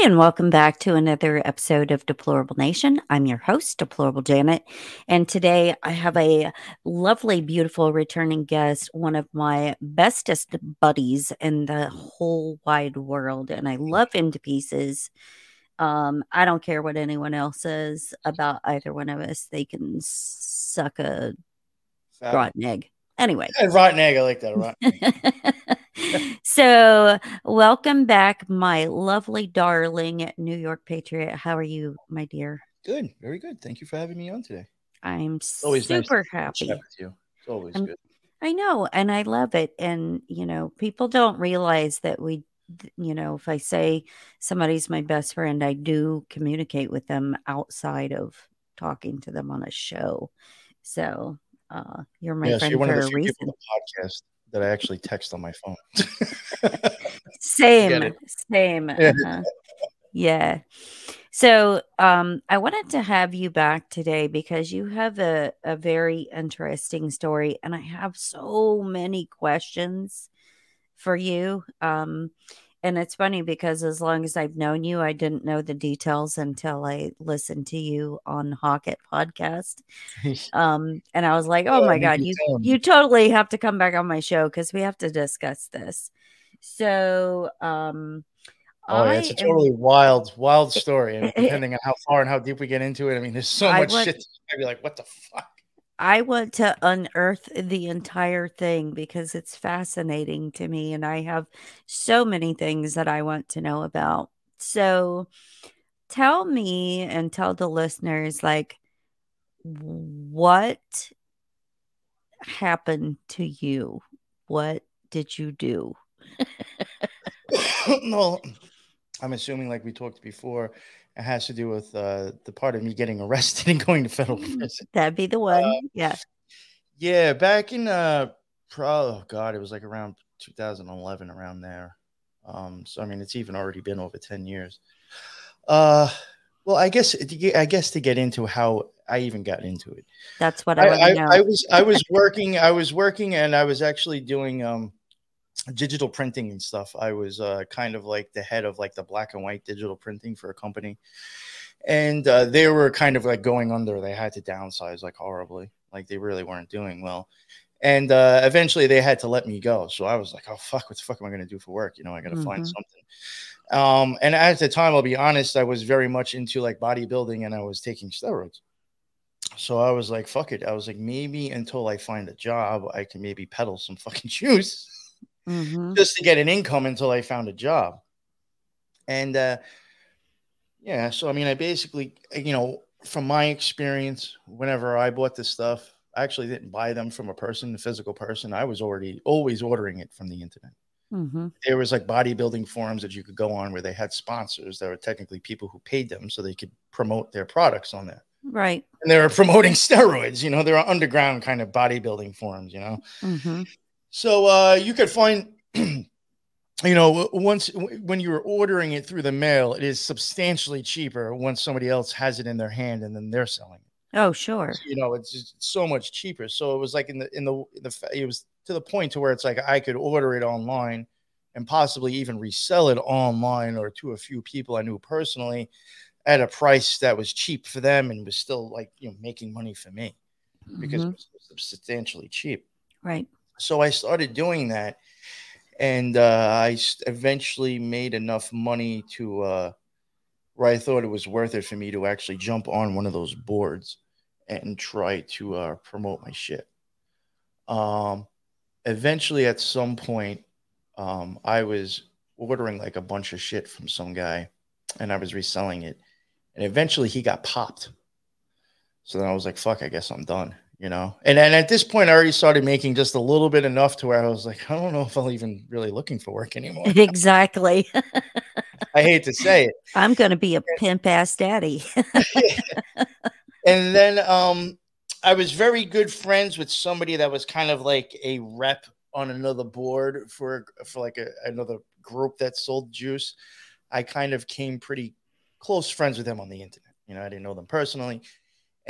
Hi, and welcome back to another episode of Deplorable Nation. I'm your host, Deplorable Janet. And today I have a lovely, beautiful returning guest, one of my bestest buddies in the whole wide world. And I love him to pieces. Um, I don't care what anyone else says about either one of us. They can suck a Fat. rotten egg. Anyway. Yeah, rotten egg. I like that. Rotten. so, welcome back, my lovely darling New York Patriot. How are you, my dear? good. Very good. Thank you for having me on today. I'm Always super to happy. Chat with you. It's always I'm- good. I know, and I love it. And, you know, people don't realize that we, you know, if I say somebody's my best friend, I do communicate with them outside of talking to them on a show. So, uh, you're my yeah, so friend you're one for a reason. people on the podcast that I actually text on my phone. Same, same. Yeah. uh-huh. Yeah. So, um, I wanted to have you back today because you have a, a very interesting story, and I have so many questions for you. Um, and it's funny because as long as I've known you, I didn't know the details until I listened to you on Hawkett podcast. Um, and I was like, oh my God, you you totally have to come back on my show because we have to discuss this. So um oh, yeah, it's a am- totally wild, wild story. And depending on how far and how deep we get into it, I mean, there's so I much would- shit. I'd be like, what the fuck? I want to unearth the entire thing because it's fascinating to me and I have so many things that I want to know about. So tell me and tell the listeners like what happened to you? What did you do? no, I'm assuming, like we talked before, it has to do with uh, the part of me getting arrested and going to federal Mm. prison. That'd be the one. yeah. Yeah, back in uh pro oh god, it was like around 2011 around there. Um so I mean it's even already been over 10 years. Uh well, I guess to get, I guess to get into how I even got into it. That's what I, I, I, know. I was I was working I was working and I was actually doing um digital printing and stuff. I was uh kind of like the head of like the black and white digital printing for a company. And uh, they were kind of like going under. They had to downsize like horribly. Like they really weren't doing well. And uh, eventually they had to let me go. So I was like, oh fuck, what the fuck am I gonna do for work? You know, I gotta find Mhm. something. Um, and at the time, I'll be honest, I was very much into like bodybuilding and I was taking steroids. So I was like, fuck it. I was like, maybe until I find a job, I can maybe peddle some fucking shoes Mhm. just to get an income until I found a job. And uh, yeah, so I mean, I basically, you know, from my experience, whenever I bought this stuff, I actually didn't buy them from a person, a physical person. I was already always ordering it from the internet. Mhm. There was like bodybuilding forums that you could go on where they had sponsors that were technically people who paid them so they could promote their products on there. Right. And they were promoting steroids, you know, they were underground kind of bodybuilding forums, you know. Mhm. So uh, you could find, you know, once when you're ordering it through the mail, it is substantially cheaper once somebody else has it in their hand and then they're selling it. Oh, sure. You know, it's just so much cheaper. So it was like in the in the the it was to the point to where it's like I could order it online and possibly even resell it online or to a few people I knew personally at a price that was cheap for them and was still like you know making money for me because Mhm. it was substantially cheap Right. So I started doing that, and uh, I eventually made enough money to uh, where I thought it was worth it for me to actually jump on one of those boards and try to uh, promote my shit. Um, eventually, at some point, um, I was ordering like a bunch of shit from some guy, and I was reselling it, and eventually he got popped. So then I was like, "Fuck, I guess I'm done." You know? And then at this point i already started making just a little bit enough to where i was like i don't know if i'm even really looking for work anymore. Exactly. i hate to say it. I'm going to be a pimp ass daddy. and then um i was very good friends with somebody that was kind of like a rep on another board for for like a, another group that sold juice. I kind of came pretty close friends with them on the internet. You know i didn't know them personally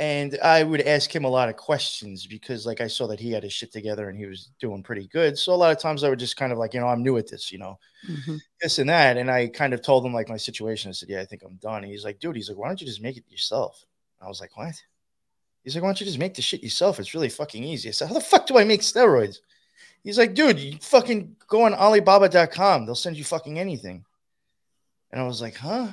and I would ask him a lot of questions because, like, I saw that he had his shit together and he was doing pretty good. So a lot of times I would just kind of like, you know, I'm new at this, you know, mm-hmm. this and that. And I kind of told him like my situation. I said, yeah, I think I'm done. And he's like, dude, he's like, why don't you just make it yourself? I was like, what? He's like, why don't you just make the shit yourself? It's really fucking easy. I said, how the fuck do I make steroids? He's like, dude, you fucking go on Alibaba.com. They'll send you fucking anything. And I was like, huh?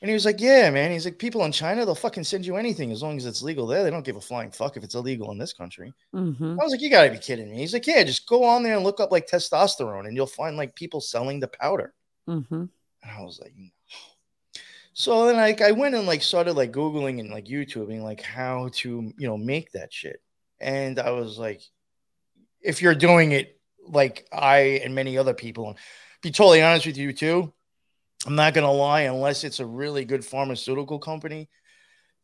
And he was like, Yeah, man. He's like, People in China, they'll fucking send you anything as long as it's legal there. They don't give a flying fuck if it's illegal in this country. Mm-hmm. I was like, You gotta be kidding me. He's like, Yeah, just go on there and look up like testosterone and you'll find like people selling the powder. Mm-hmm. And I was like, no. So then like I went and like started like Googling and like YouTubing like how to, you know, make that shit. And I was like, if you're doing it like I and many other people, and be totally honest with you too, I'm not going to lie, unless it's a really good pharmaceutical company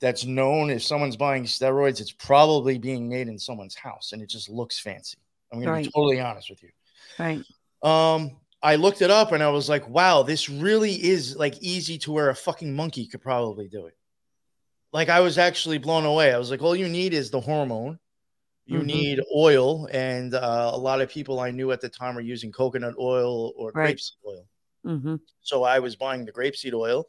that's known if someone's buying steroids, it's probably being made in someone's house and it just looks fancy. I'm going right. to be totally honest with you. Right. Um, I looked it up and I was like, wow, this really is like easy to where a fucking monkey could probably do it. Like I was actually blown away. I was like, all you need is the hormone. You mm-hmm. need oil, and uh, a lot of people I knew at the time were using coconut oil or right. grapeseed oil. Mm-hmm. So I was buying the grapeseed oil.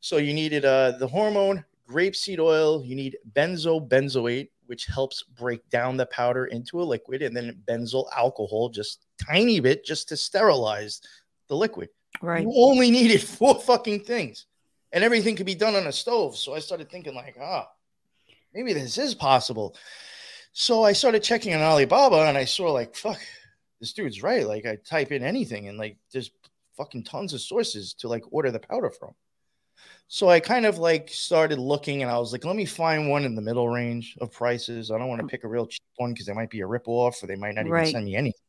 So you needed uh, the hormone, grapeseed oil. You need benzyl benzoate, which helps break down the powder into a liquid, and then benzyl alcohol, just tiny bit, just to sterilize the liquid. Right. You only needed four fucking things, and everything could be done on a stove. So I started thinking, like, ah, oh, maybe this is possible. So I started checking on Alibaba, and I saw like, fuck, this dude's right. Like I type in anything, and like there's fucking tons of sources to like order the powder from. So I kind of like started looking and I was like, let me find one in the middle range of prices. I don't want to mm. pick a real cheap one because they might be a rip off or they might not even right. send me anything.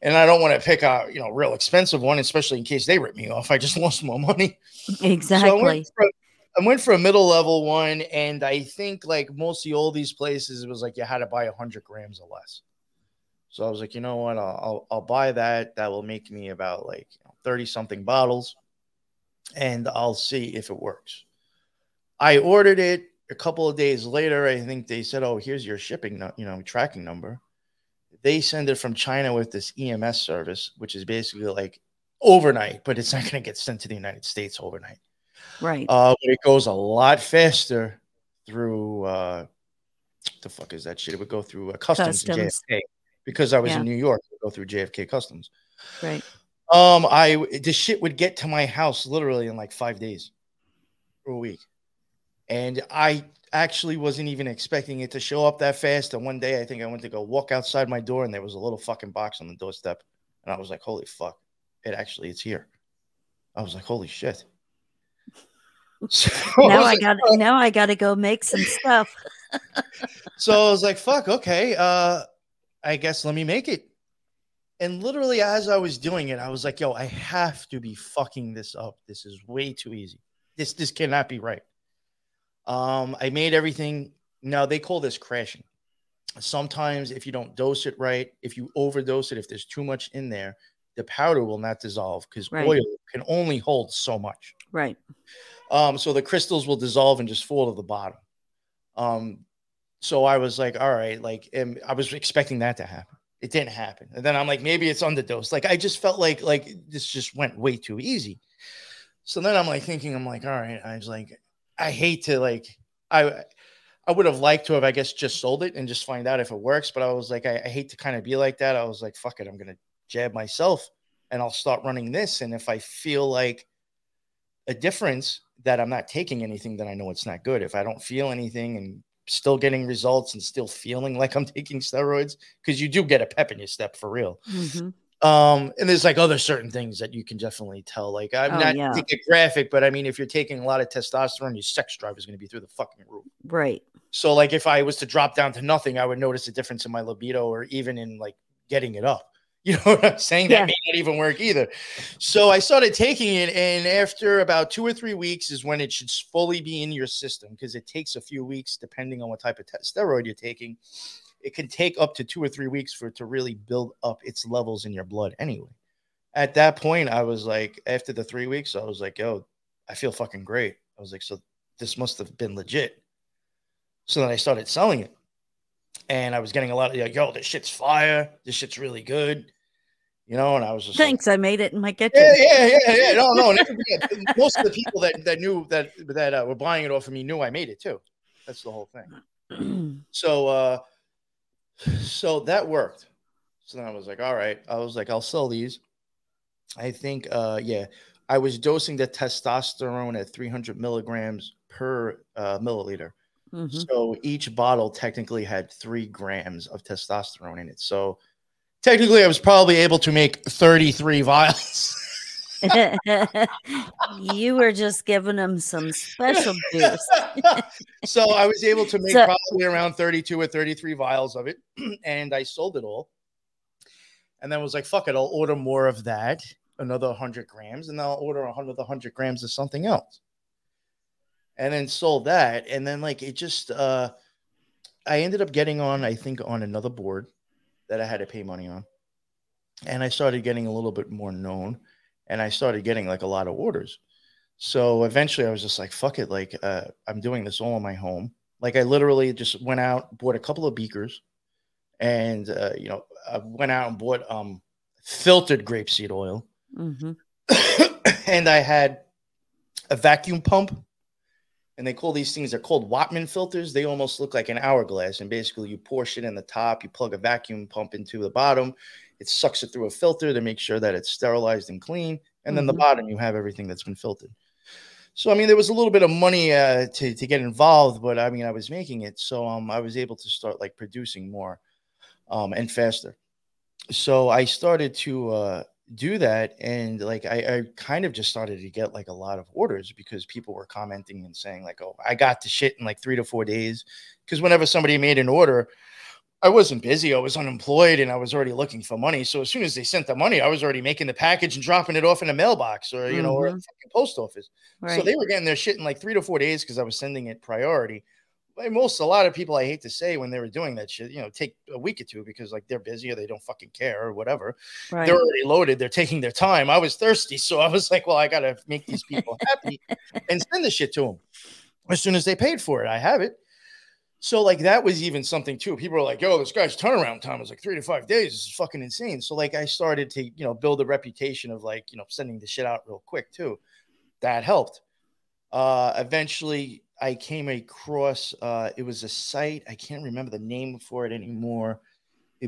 And I don't want to pick a you know real expensive one, especially in case they rip me off. I just lost more money. Exactly. So I, went for, I went for a middle level one, and I think like mostly all these places, it was like you had to buy hundred grams or less. So I was like, you know what? I'll, I'll, I'll buy that. That will make me about like 30 something bottles and I'll see if it works. I ordered it a couple of days later. I think they said, oh, here's your shipping, you know, tracking number. They send it from China with this EMS service, which is basically like overnight, but it's not going to get sent to the United States overnight. Right. Uh, but it goes a lot faster through, uh, the fuck is that shit? It would go through uh, customs, customs. JFK because I was yeah. in New York, go through JFK Customs. Right. Um, I the shit would get to my house literally in like five days or a week, and I actually wasn't even expecting it to show up that fast. And one day, I think I went to go walk outside my door, and there was a little fucking box on the doorstep, and I was like, "Holy fuck! It actually it's here." I was like, "Holy shit!" So now I, I got like, now I got to go make some stuff. so I was like, "Fuck, okay." Uh, I guess let me make it. And literally, as I was doing it, I was like, yo, I have to be fucking this up. This is way too easy. This this cannot be right. Um, I made everything. Now they call this crashing. Sometimes if you don't dose it right, if you overdose it, if there's too much in there, the powder will not dissolve because right. oil can only hold so much. Right. Um, so the crystals will dissolve and just fall to the bottom. Um, so I was like, all right, like and I was expecting that to happen. It didn't happen. And then I'm like, maybe it's underdose. Like I just felt like like this just went way too easy. So then I'm like thinking, I'm like, all right, I was like, I hate to like I I would have liked to have, I guess, just sold it and just find out if it works. But I was like, I, I hate to kind of be like that. I was like, fuck it, I'm gonna jab myself and I'll start running this. And if I feel like a difference that I'm not taking anything, then I know it's not good. If I don't feel anything and still getting results and still feeling like I'm taking steroids because you do get a pep in your step for real. Mm-hmm. Um, and there's like other certain things that you can definitely tell. Like I'm oh, not yeah. taking graphic, but I mean, if you're taking a lot of testosterone, your sex drive is going to be through the fucking roof. Right. So like if I was to drop down to nothing, I would notice a difference in my libido or even in like getting it up. You know what I'm saying? Yeah. That may not even work either. So I started taking it, and after about two or three weeks is when it should fully be in your system because it takes a few weeks depending on what type of steroid you're taking. It can take up to two or three weeks for it to really build up its levels in your blood anyway. At that point, I was like, after the three weeks, I was like, yo, I feel fucking great. I was like, so this must have been legit. So then I started selling it. And I was getting a lot of like, yo, this shit's fire. This shit's really good. You know, and I was just thanks. Like, I made it in my kitchen. Yeah, yeah, yeah, yeah. No, no. most of the people that that knew that that uh, were buying it off of me knew I made it too. That's the whole thing. so, uh, so that worked. So then I was like, all right. I was like, I'll sell these. I think, uh, yeah, I was dosing the testosterone at 300 milligrams per uh, milliliter. Mm-hmm. So each bottle technically had three grams of testosterone in it. So technically, I was probably able to make 33 vials. you were just giving them some special juice. so I was able to make so, probably around 32 or 33 vials of it, and I sold it all. And then was like, fuck it, I'll order more of that, another 100 grams, and then I'll order another 100 grams of something else. And then sold that. And then, like, it just, uh, I ended up getting on, I think, on another board that I had to pay money on. And I started getting a little bit more known and I started getting like a lot of orders. So eventually I was just like, fuck it. Like, uh, I'm doing this all in my home. Like, I literally just went out, bought a couple of beakers, and, uh, you know, I went out and bought um, filtered grapeseed oil. Mm-hmm. and I had a vacuum pump. And they call these things, they're called Whatman filters. They almost look like an hourglass. And basically, you pour shit in the top, you plug a vacuum pump into the bottom, it sucks it through a filter to make sure that it's sterilized and clean. And then mm-hmm. the bottom, you have everything that's been filtered. So I mean, there was a little bit of money uh, to to get involved, but I mean, I was making it, so um, I was able to start like producing more, um, and faster. So I started to uh, do that, and like I, I kind of just started to get like a lot of orders because people were commenting and saying like, "Oh, I got the shit in like three to four days," because whenever somebody made an order, I wasn't busy. I was unemployed and I was already looking for money. So as soon as they sent the money, I was already making the package and dropping it off in a mailbox or, you mm-hmm. know, or a post office. Right. So they were getting their shit in like three to four days because I was sending it priority. Most, a lot of people, I hate to say, when they were doing that shit, you know, take a week or two because like they're busy or they don't fucking care or whatever. Right. They're already loaded. They're taking their time. I was thirsty. So I was like, well, I got to make these people happy and send the shit to them as soon as they paid for it. I have it. So like that was even something too. People were like, "Yo, this guy's turnaround time is like three to five days. This is fucking insane." So like I started to you know build a reputation of like you know sending the shit out real quick too. That helped. Uh, eventually, I came across uh, it was a site I can't remember the name for it anymore,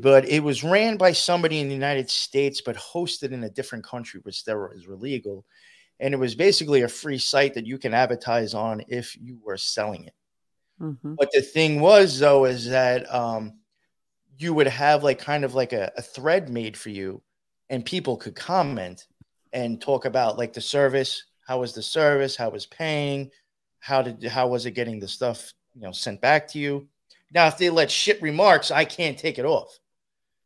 but it was ran by somebody in the United States but hosted in a different country where steroids were legal, and it was basically a free site that you can advertise on if you were selling it. Mm-hmm. But the thing was, though, is that um, you would have like kind of like a, a thread made for you, and people could comment and talk about like the service. How was the service? How was paying? How did how was it getting the stuff you know sent back to you? Now, if they let shit remarks, I can't take it off.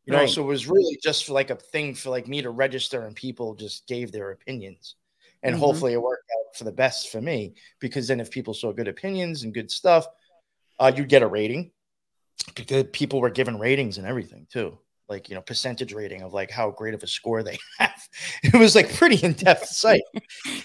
You know, so it was really just for like a thing for like me to register, and people just gave their opinions, and mm-hmm. hopefully it worked out for the best for me because then if people saw good opinions and good stuff, uh, you'd get a rating. Because people were given ratings and everything too, like you know percentage rating of like how great of a score they have. It was like pretty in depth site.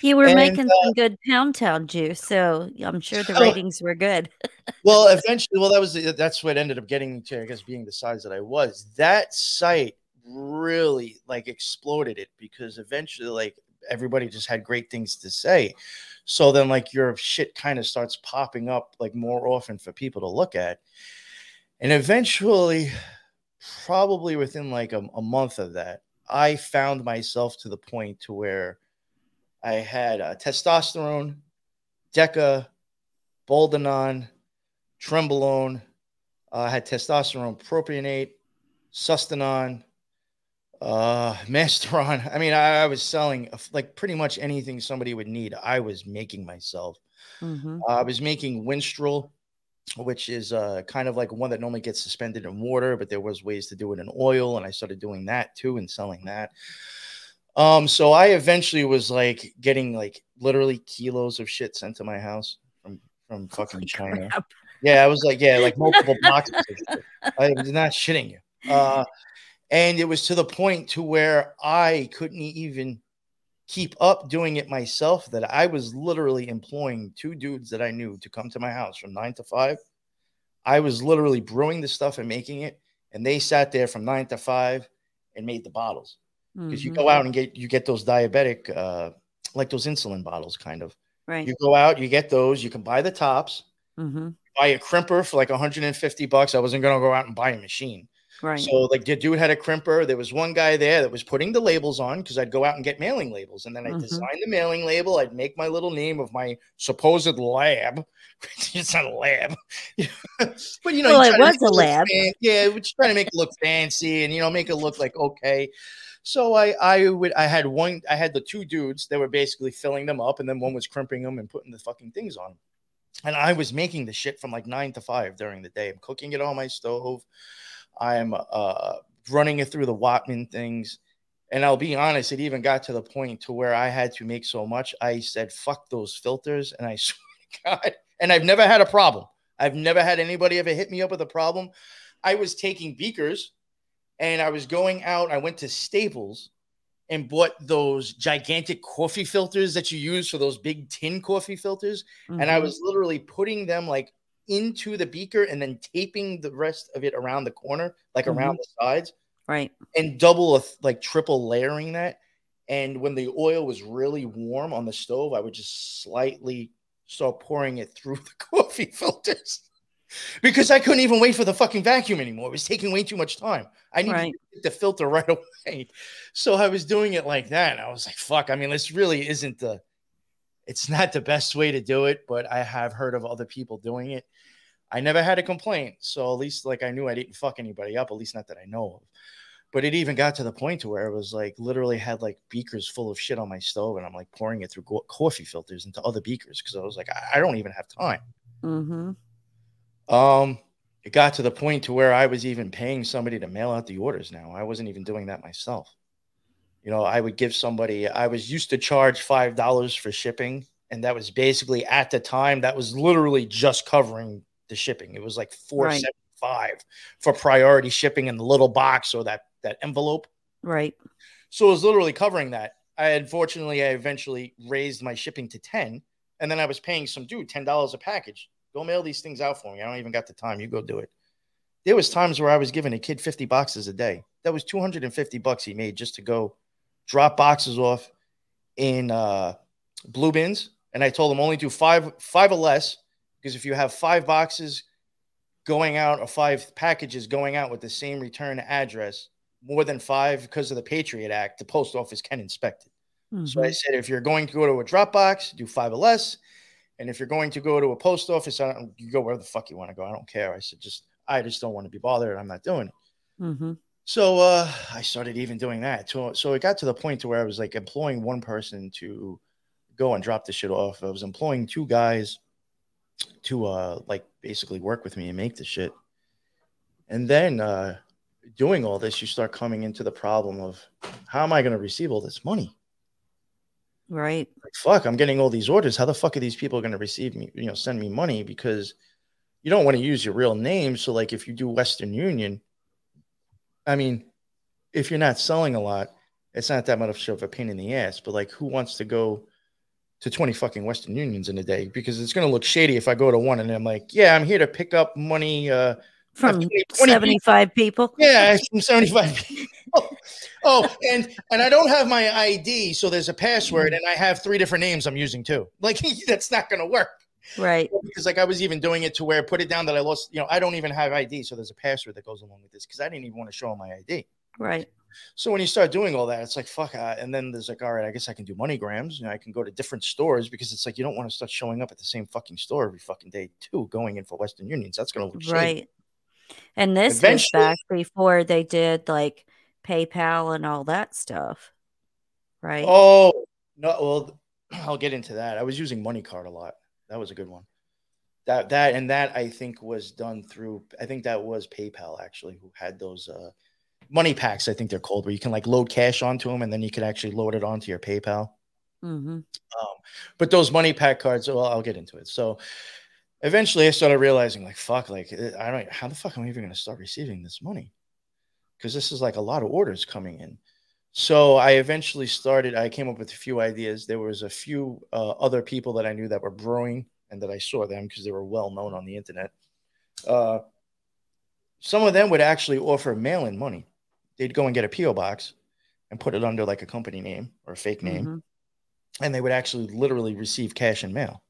you were and, making uh, some good Pound Town juice, so I'm sure the ratings were good. well, eventually, well that was that's what ended up getting to I guess being the size that I was. That site really like exploded it because eventually like everybody just had great things to say. So then like your shit kind of starts popping up like more often for people to look at. And eventually, probably within like a, a month of that, I found myself to the point to where I had uh, testosterone, Deca, Boldenone, Trenbolone. Uh, I had testosterone propionate, Sustanon, uh, Masteron. I mean, I, I, was selling like pretty much anything somebody would need. I was making myself. Mm-hmm. Uh, I was making Winstrol, which is uh, kind of like one that normally gets suspended in water, but there was ways to do it in oil, and I started doing that too and selling that. Um, so I eventually was like getting like literally kilos of shit sent to my house from from fucking Holy China. Crap. Yeah, I was like, yeah, like multiple boxes. I was not shitting you. Uh, and it was to the point to where I couldn't even keep up doing it myself that I was literally employing two dudes that I knew to come to my house from 9 to 5 I was literally brewing the stuff and making it, and they sat there from nine to five and made the bottles. Because Mhm. you go out and get you get those diabetic, uh, like those insulin bottles, kind of. Right. You go out, you get those. You can buy the tops, hmm buy a crimper for like 150 bucks. I wasn't gonna go out and buy a machine. Right. So like the dude had a crimper. There was one guy there that was putting the labels on because I'd go out and get mailing labels, and then I Mhm. design the mailing label. I'd make my little name of my supposed lab. it's not a lab, but you know, Well, it was a lab. fan- yeah, we're just trying to make it look fancy and you know make it look like okay. So I I would I had one I had the two dudes that were basically filling them up, and then one was crimping them and putting the fucking things on. And I was making the shit from like nine to five during the day. I'm cooking it on my stove. I'm uh, running it through the Whatman things. And I'll be honest, it even got to the point to where I had to make so much. I said, fuck those filters. And I swear to God, and I've never had a problem. I've never had anybody ever hit me up with a problem. I was taking beakers and I was going out. I went to Staples and bought those gigantic coffee filters that you use for those big tin coffee filters and I Mhm. was literally putting them like into the beaker and then taping the rest of it around the corner, like around mm-hmm. the sides, right. and double, like triple layering that. And when the oil was really warm on the stove, I would just slightly start pouring it through the coffee filters because I couldn't even wait for the fucking vacuum anymore. It was taking way too much time. I needed Right. to get the filter right away. So I was doing it like that. And I was like, fuck, I mean, this really isn't the it's not the best way to do it, but I have heard of other people doing it. I never had a complaint. So at least like I knew I didn't fuck anybody up, at least not that I know of. But it even got to the point to where it was like literally had like beakers full of shit on my stove and I'm like pouring it through go- coffee filters into other beakers because I was like, I, I don't even have time. Mm-hmm. Um, it got to the point to where I was even paying somebody to mail out the orders now. I wasn't even doing that myself. You know, I would give somebody, I was used to charge $5 for shipping. And that was basically at the time, that was literally just covering the shipping. It was like four Right. seventy five for priority shipping in the little box or that that envelope. Right. So it was literally covering that. I unfortunately I eventually raised my shipping to 10 and then I was paying some dude $10 a package. Go mail these things out for me. I don't even got the time. You go do it. There was times where I was giving a kid 50 boxes a day. That was 250 bucks he made just to go drop boxes off in uh, blue bins. And I told him only do five five or less because if you have five boxes going out or five packages going out with the same return address, more than five because of the Patriot Act, the post office can inspect it. So I said, if you're going to go to a Dropbox, do five or less. And if you're going to go to a post office, I don't, you go where the fuck you want to go. I don't care. I said, just, I just don't want to be bothered. I'm not doing it. Mhm. So uh, I started even doing that. So, so it got to the point to where I was like employing one person to go and drop the shit off. I was employing two guys to uh, like basically work with me and make the shit. And then uh, doing all this, you start coming into the problem of how am I going to receive all this money? Right. like fuck i'm getting all these orders how the fuck are these people going to receive me you know send me money because you don't want to use your real name so like if you do western union i mean if you're not selling a lot it's not that much of a pain in the ass but like who wants to go to 20 fucking western unions in a day because it's going to look shady if i go to one and i'm like yeah i'm here to pick up money uh From 20 people. 75 people. yeah, from 75 people. Oh, and and I don't have my ID, so there's a password, and I have three different names I'm using too. Like that's not gonna work. Right. Because like I was even doing it to where I put it down that I lost, you know, I don't even have ID, so there's a password that goes along with this because I didn't even want to show my ID. Right. So when you start doing all that, it's like fuck. Uh, and then there's like, all right, I guess I can do MoneyGrams. You know, I can go to different stores because it's like you don't want to start showing up at the same fucking store every fucking day too. Going in for Western Unions, that's gonna look. Right. And this Eventually- back before they did like PayPal and all that stuff. Right. Oh no, well, I'll get into that. I was using Money Card a lot. That was a good one. That that and that I think was done through. I think that was PayPal actually, who had those uh, MoneyPaks. I think they're called, where you can like load cash onto them, and then you can actually load it onto your PayPal. hmm Um, but those MoneyPak cards, well, I'll get into it. So eventually I started realizing, like, fuck, like, I don't, how the fuck am I even going to start receiving this money? Because this is like a lot of orders coming in. So I eventually started, I came up with a few ideas. There was a few uh, other people that I knew that were brewing and that I saw them because they were well known on the internet. uh, some of them would actually offer mail-in money. They'd go and get a PO box and put it under like a company name or a fake name, Mhm. and they would actually literally receive cash in mail.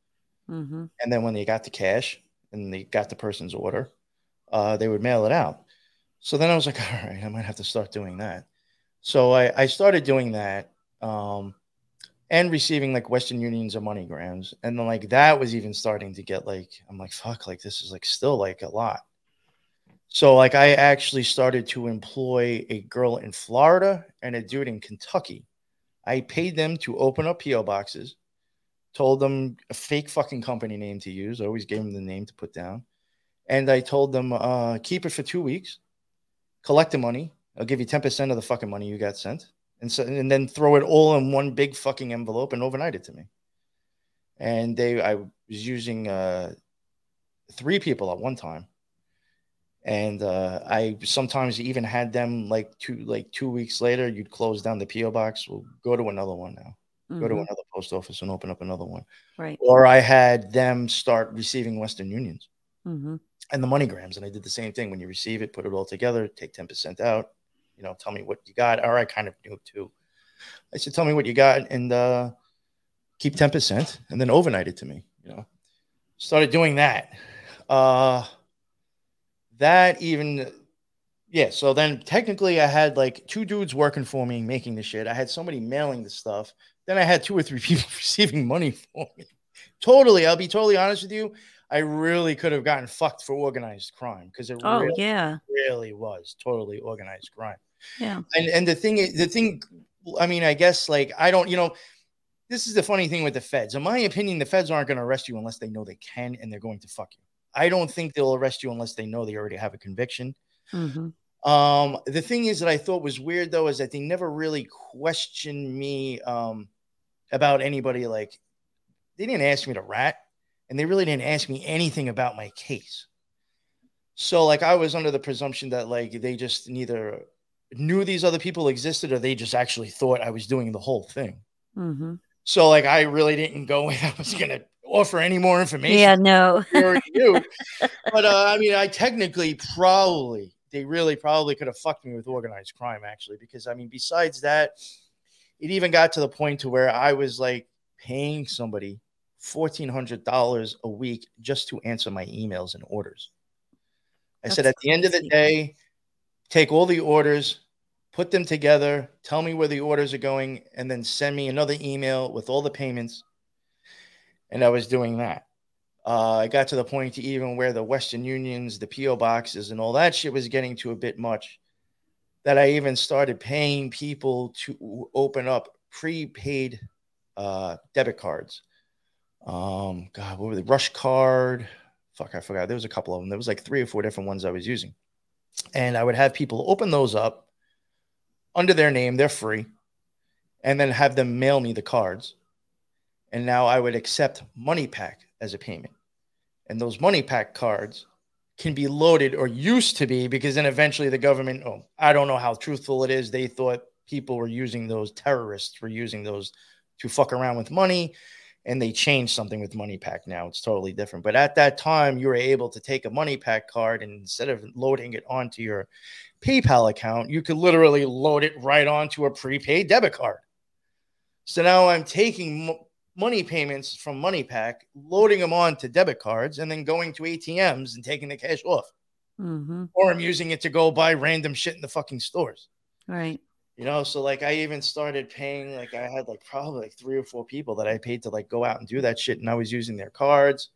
Mhm. And then when they got the cash and they got the person's order, uh, they would mail it out. So then I was like, all right, I might have to start doing that. So I, I started doing that um, and receiving like Western Unions or MoneyGrams. And then like that was even starting to get like, I'm like, fuck, like this is like still like a lot. So like I actually started to employ a girl in Florida and a dude in Kentucky. I paid them to open up PO boxes, told them a fake fucking company name to use. I always gave them the name to put down. And I told them, uh, keep it for two weeks, collect the money. I'll give you 10% of the fucking money you got sent. And so and then throw it all in one big fucking envelope and overnight it to me. And they I was using uh three people at one time. And uh, I sometimes even had them like two like two weeks later, you'd close down the PO box. We'll go to another one now. Go to Mhm. another post office and open up another one. Right. Or I had them start receiving Western Unions Mhm. and the MoneyGrams, and I did the same thing. When you receive it, put it all together, take ten percent out. You know, tell me what you got. Or I kind of knew too. I said, tell me what you got, and uh, keep ten percent, and then overnight it to me. You know, started doing that. Uh, that even yeah so then technically i had like two dudes working for me making the shit. I had somebody mailing the stuff. Then i had two or three people receiving money for me. Totally i'll be totally honest with you. I really could have gotten fucked for organized crime because it Oh really, yeah. really was totally organized crime. Yeah. and and the thing the thing i mean i guess like i don't you know this is the funny thing with the feds. In my opinion the feds aren't going to arrest you unless they know they can and they're going to fuck you i don't think they'll arrest you unless they know they already have a conviction Mhm. um the thing is that i thought was weird though is that they never really questioned me um about anybody like they didn't ask me to rat and they really didn't ask me anything about my case so like i was under the presumption that like they just neither knew these other people existed or they just actually thought i was doing the whole thing Mhm. so like i really didn't go and i was gonna offer any more information Yeah. No. But uh, I mean, I technically probably they really probably could have fucked me with organized crime actually, because I mean, besides that, it even got to the point to where I was like paying somebody fourteen hundred dollars a week just to answer my emails and orders. I said at the end of the day, take all the orders, put them together, tell me where the orders are going, and then send me another email with all the payments. And I was doing that. Uh, I got to the point to even where the Western Unions, the PO boxes, and all that shit was getting to a bit much. That I even started paying people to open up prepaid uh, debit cards. Um, God, what were they? Rush card. Fuck, I forgot. There was a couple of them. There was like three or four different ones I was using, and I would have people open those up under their name. They're free, and then have them mail me the cards and now I would accept MoneyPak as a payment. And those MoneyPak cards can be loaded or used to be because then eventually the government, oh, I don't know how truthful it is. They thought people were using those, terrorists were using those to fuck around with money. And they changed something with MoneyPak now. It's totally different. But at that time, you were able to take a MoneyPak card and instead of loading it onto your PayPal account, you could literally load it right onto a prepaid debit card. So now I'm taking money payments from MoneyPak, loading them onto debit cards, and then going to ATMs and taking the cash off. Mhm. Or I'm using it to go buy random shit in the fucking stores. Right. You know, so like I even started paying, like I had like probably like three or four people that I paid to like go out and do that shit, and I was using their cards.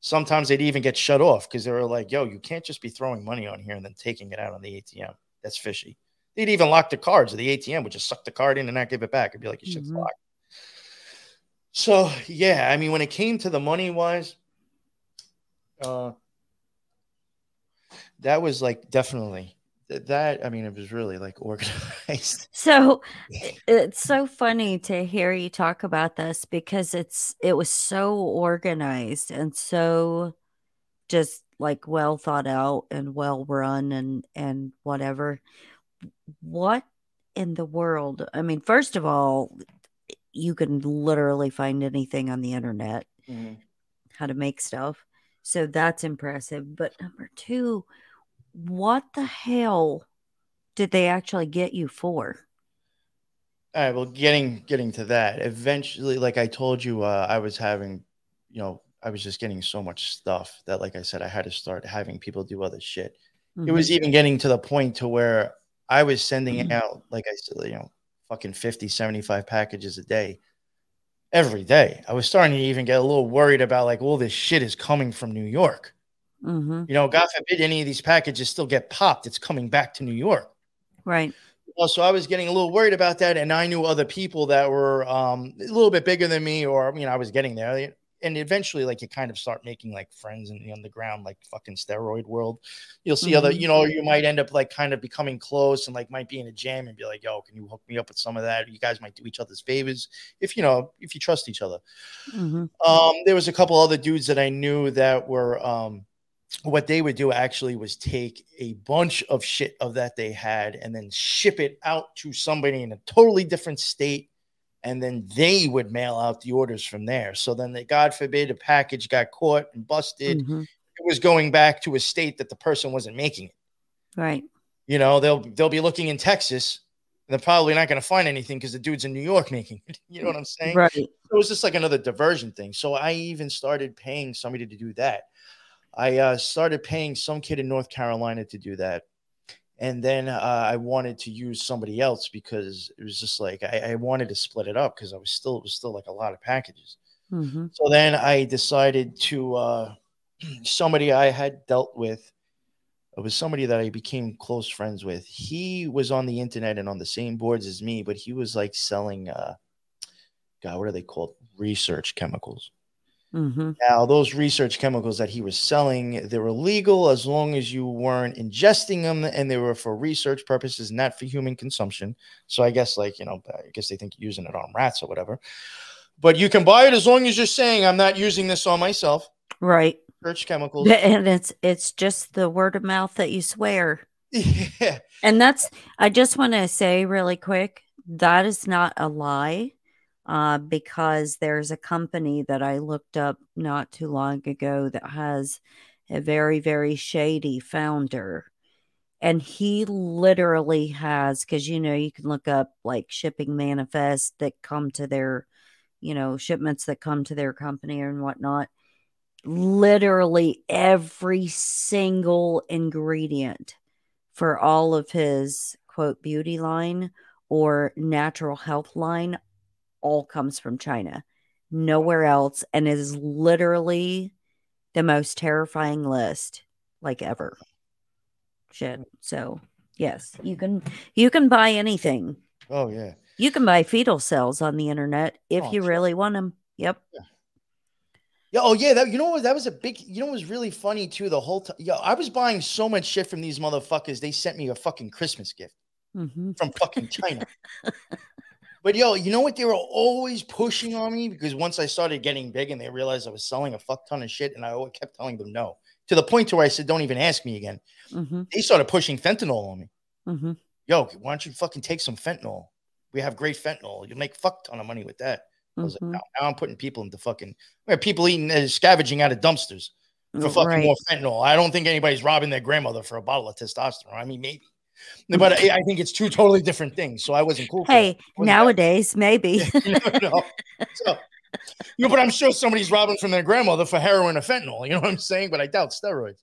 Sometimes they'd even get shut off because they were like, yo, you can't just be throwing money on here and then taking it out on the ATM. That's fishy. They'd even lock the cards of the ATM, would just suck the card in and not give it back. It'd be like, your shit's Mhm. locked. So yeah, I mean, when it came to the money wise, uh, that was like definitely that. I mean, it was really like organized. So it's so funny to hear you talk about this because it's it was so organized and so just like well thought out and well run and and whatever. What in the world? I mean, first of all, you can literally find anything on the internet how to make stuff. So that's impressive. But number two, what the hell did they actually get you for? All right. Well, getting getting to that, eventually, like I told you, uh, I was having, you know, I was just getting so much stuff that, like I said, I had to start having people do other shit. Mm-hmm. It was even getting to the point to where I was sending Mhm. out, like I said, you know, fucking 50, 75 packages a day every day. I was starting to even get a little worried about like, all this shit is coming from New York. Mm-hmm. You know, God forbid any of these packages still get popped. It's coming back to New York. Right. So I was getting a little worried about that, and I knew other people that were um, a little bit bigger than me, or you know, I was getting there. And eventually, like you kind of start making like friends in the underground, like fucking steroid world. You'll see other, Mhm. you know, you might end up like kind of becoming close and like might be in a jam and be like, "Yo, can you hook me up with some of that?" You guys might do each other's favors if you know if you trust each other. Mm-hmm. Um, there was a couple other dudes that I knew that were um, what they would do actually was take a bunch of shit of that they had and then ship it out to somebody in a totally different state and then they would mail out the orders from there so then they god forbid a package got caught and busted Mm-hmm. it was going back to a state that the person wasn't making it Right. you know they'll they'll be looking in texas and they're probably not going to find anything because the dude's in new york making it you know what i'm saying Right. it was just like another diversion thing. So I even started paying somebody to do that. I uh, started paying some kid in North Carolina to do that. And then uh, I wanted to use somebody else because it was just like I, I wanted to split it up because I was still it was still like a lot of packages. Mm-hmm. So then I decided to uh, somebody I had dealt with. It was somebody that I became close friends with. He was on the internet and on the same boards as me, but he was like selling uh, God, what are they called? Research chemicals. Mm-hmm. Now, those research chemicals that he was selling, they were legal as long as you weren't ingesting them and they were for research purposes, not for human consumption. So I guess, like, you know, I guess they think using it on rats or whatever. But you can buy it as long as you're saying, I'm not using this on myself. Right. Research chemicals. And it's it's just the word of mouth that you swear. yeah. And that's I just want to say really quick, that is not a lie. Uh, because there's a company that I looked up not too long ago that has a very, very shady founder. And he literally has, because you know, you can look up like shipping manifests that come to their, you know, shipments that come to their company and whatnot. Literally every single ingredient for all of his quote beauty line or natural health line all comes from China, nowhere else, and is literally the most terrifying list like ever. Shit. So yes, you can you can buy anything. Oh, yeah. You can buy fetal cells on the internet if Oh, you sure. really want them. Yep. Yeah, oh yeah, that you know what that was a big you know what was really funny too the whole time. Yo, I was buying so much shit from these motherfuckers. They sent me a fucking Christmas gift hmm from fucking China. but yo, you know what they were always pushing on me because once I started getting big and they realized I was selling a fuck ton of shit and I always kept telling them no. To the point to where I said, "Don't even ask me again." hmm They started pushing fentanyl on me. hmm Yo, why don't you fucking take some fentanyl? We have great fentanyl. You'll make fuck ton of money with that. I was hmm like, no, now I'm putting people into fucking where people eating uh, scavenging out of dumpsters for fucking Right. more fentanyl. I don't think anybody's robbing their grandmother for a bottle of testosterone. I mean, maybe, but I, I think it's two totally different things. So I wasn't cool. Hey, Wasn't that- nowadays maybe. you never know. So, you know, but I'm sure somebody's robbing from their grandmother for heroin or fentanyl. You know what I'm saying? But I doubt steroids.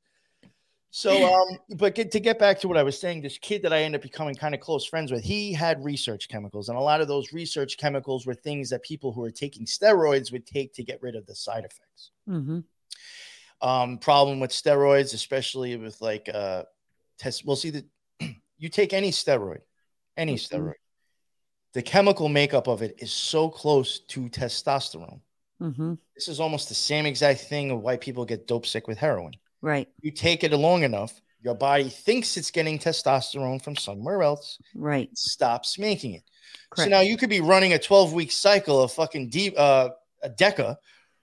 So, um, but get, to get back to what I was saying, this kid that I ended up becoming kind of close friends with, he had research chemicals, and a lot of those research chemicals were things that people who were taking steroids would take to get rid of the side effects. hmm Um, problem with steroids, especially with like uh, test. We'll see that you take any steroid, any Mhm. steroid, the chemical makeup of it is so close to testosterone. hmm This is almost the same exact thing of why people get dope sick with heroin. Right. You take it long enough, your body thinks it's getting testosterone from somewhere else, Right. stops making it. Correct. So now you could be running a 12 week cycle of fucking deep, uh, a Deca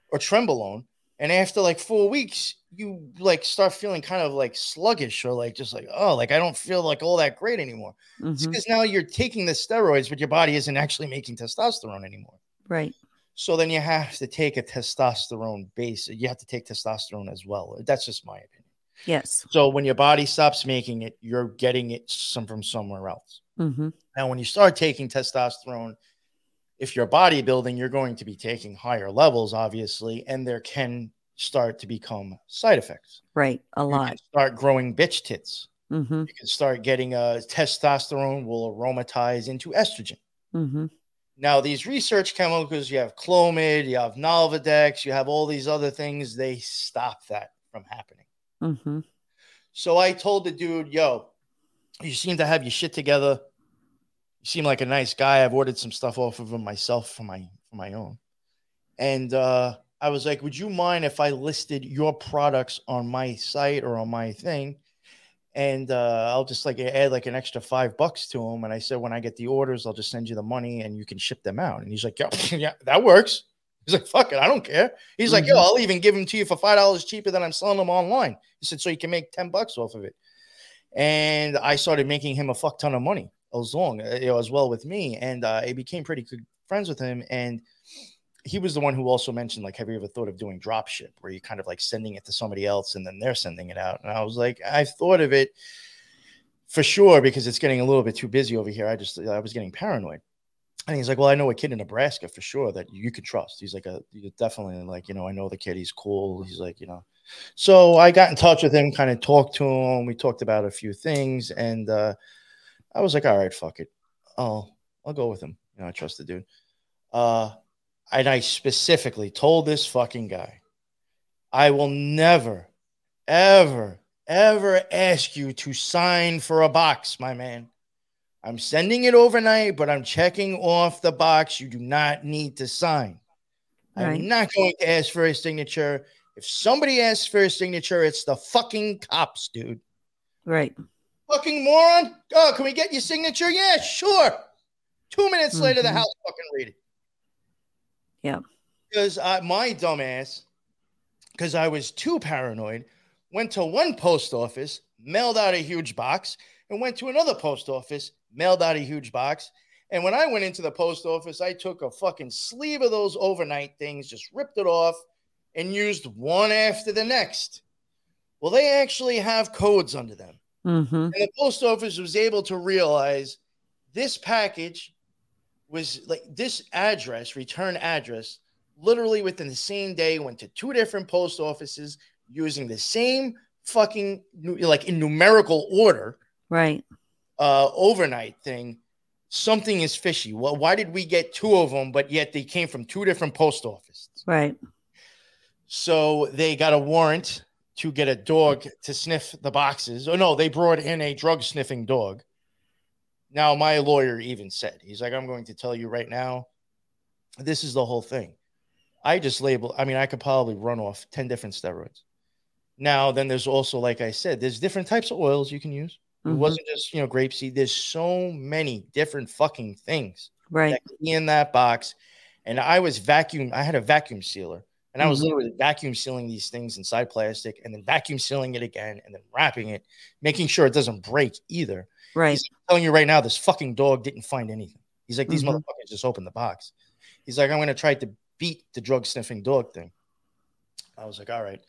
or Trenbolone, and after like four weeks, you like start feeling kind of like sluggish or like just like, oh, like I don't feel like all that great anymore. It's because now you're taking the steroids, but your body isn't actually making testosterone anymore. Right. So then you have to take a testosterone base. You have to take testosterone as well. That's just my opinion. Yes. So when your body stops making it, you're getting it some from somewhere else. Mm-hmm. Now, when you start taking testosterone, if you're bodybuilding, you're going to be taking higher levels, obviously, and there can start to become side effects. Right. A You lot. can start growing bitch tits. Mm-hmm. You can start getting uh, testosterone will aromatize into estrogen. Mm-hmm. Now, these research chemicals, you have Clomid, you have Nolvadex, you have all these other things, they stop that from happening. Mm-hmm. So I told the dude, yo, you seem to have your shit together. You seem like a nice guy. I've ordered some stuff off of him myself for my for my own. And uh, I was like, would you mind if I listed your products on my site or on my thing? And uh, I'll just like add like an extra five bucks to him. And I said, when I get the orders, I'll just send you the money and you can ship them out. And he's like, yeah, yeah that works. He's like, fuck it, I don't care. He's like, yo, Mhm. I'll even give them to you for five dollars cheaper than I'm selling them online. He said, so you can make 10 bucks off of it. And I started making him a fuck ton of money as long, uh, you know, as well with me. And uh, I became pretty good friends with him. And he was the one who also mentioned, like, have you ever thought of doing drop ship where you're kind of like sending it to somebody else and then they're sending it out? And I was like, I've thought of it for sure because it's getting a little bit too busy over here. I just, I was getting paranoid. And he's like, well, I know a kid in Nebraska for sure that you could trust. He's like, a, definitely like, you know, I know the kid. He's cool. He's like, you know, so I got in touch with him, kind of talked to him. We talked about a few things, and uh, I was like, all right, fuck it. I'll I'll go with him. You know, I trust the dude. Uh, and I specifically told this fucking guy, I will never, ever, ever ask you to sign for a box, my man. I'm sending it overnight, but I'm checking off the box. You do not need to sign. Right. I'm not going to ask for a signature. If somebody asks for a signature, it's the fucking cops, dude. Right. Fucking moron. Oh, can we get your signature? Yeah, sure. Two minutes later, the Mhm. house fucking read it. Yeah. Because I, my dumbass, because I was too paranoid, went to one post office, mailed out a huge box, and went to another post office, mailed out a huge box. And when I went into the post office, I took a fucking sleeve of those overnight things, just ripped it off, and used one after the next. Well, they actually have codes under them. Mm-hmm. And the post office was able to realize this package was like this address, return address, literally within the same day went to two different post offices using the same fucking like in numerical order Right. uh overnight thing something is fishy well why did we get two of them but yet they came from two different post offices Right. so they got a warrant to get a dog to sniff the boxes. Oh no, they brought in a drug sniffing dog. Now my lawyer even said, he's like, I'm going to tell you right now, this is the whole thing. I just label, I mean, I could probably run off 10 different steroids. Now, then there's also, like I said, there's different types of oils you can use. It Mhm. wasn't just, you know, grapeseed. There's so many different fucking things Right. in that box. And I was vacuum, I had a vacuum sealer. And I was Mhm. literally vacuum sealing these things inside plastic and then vacuum sealing it again and then wrapping it, making sure it doesn't break either. Right. He's telling you right now, this fucking dog didn't find anything. He's like, these Mhm. motherfuckers just opened the box. He's like, I'm going to try to beat the drug sniffing dog thing. I was like, all right.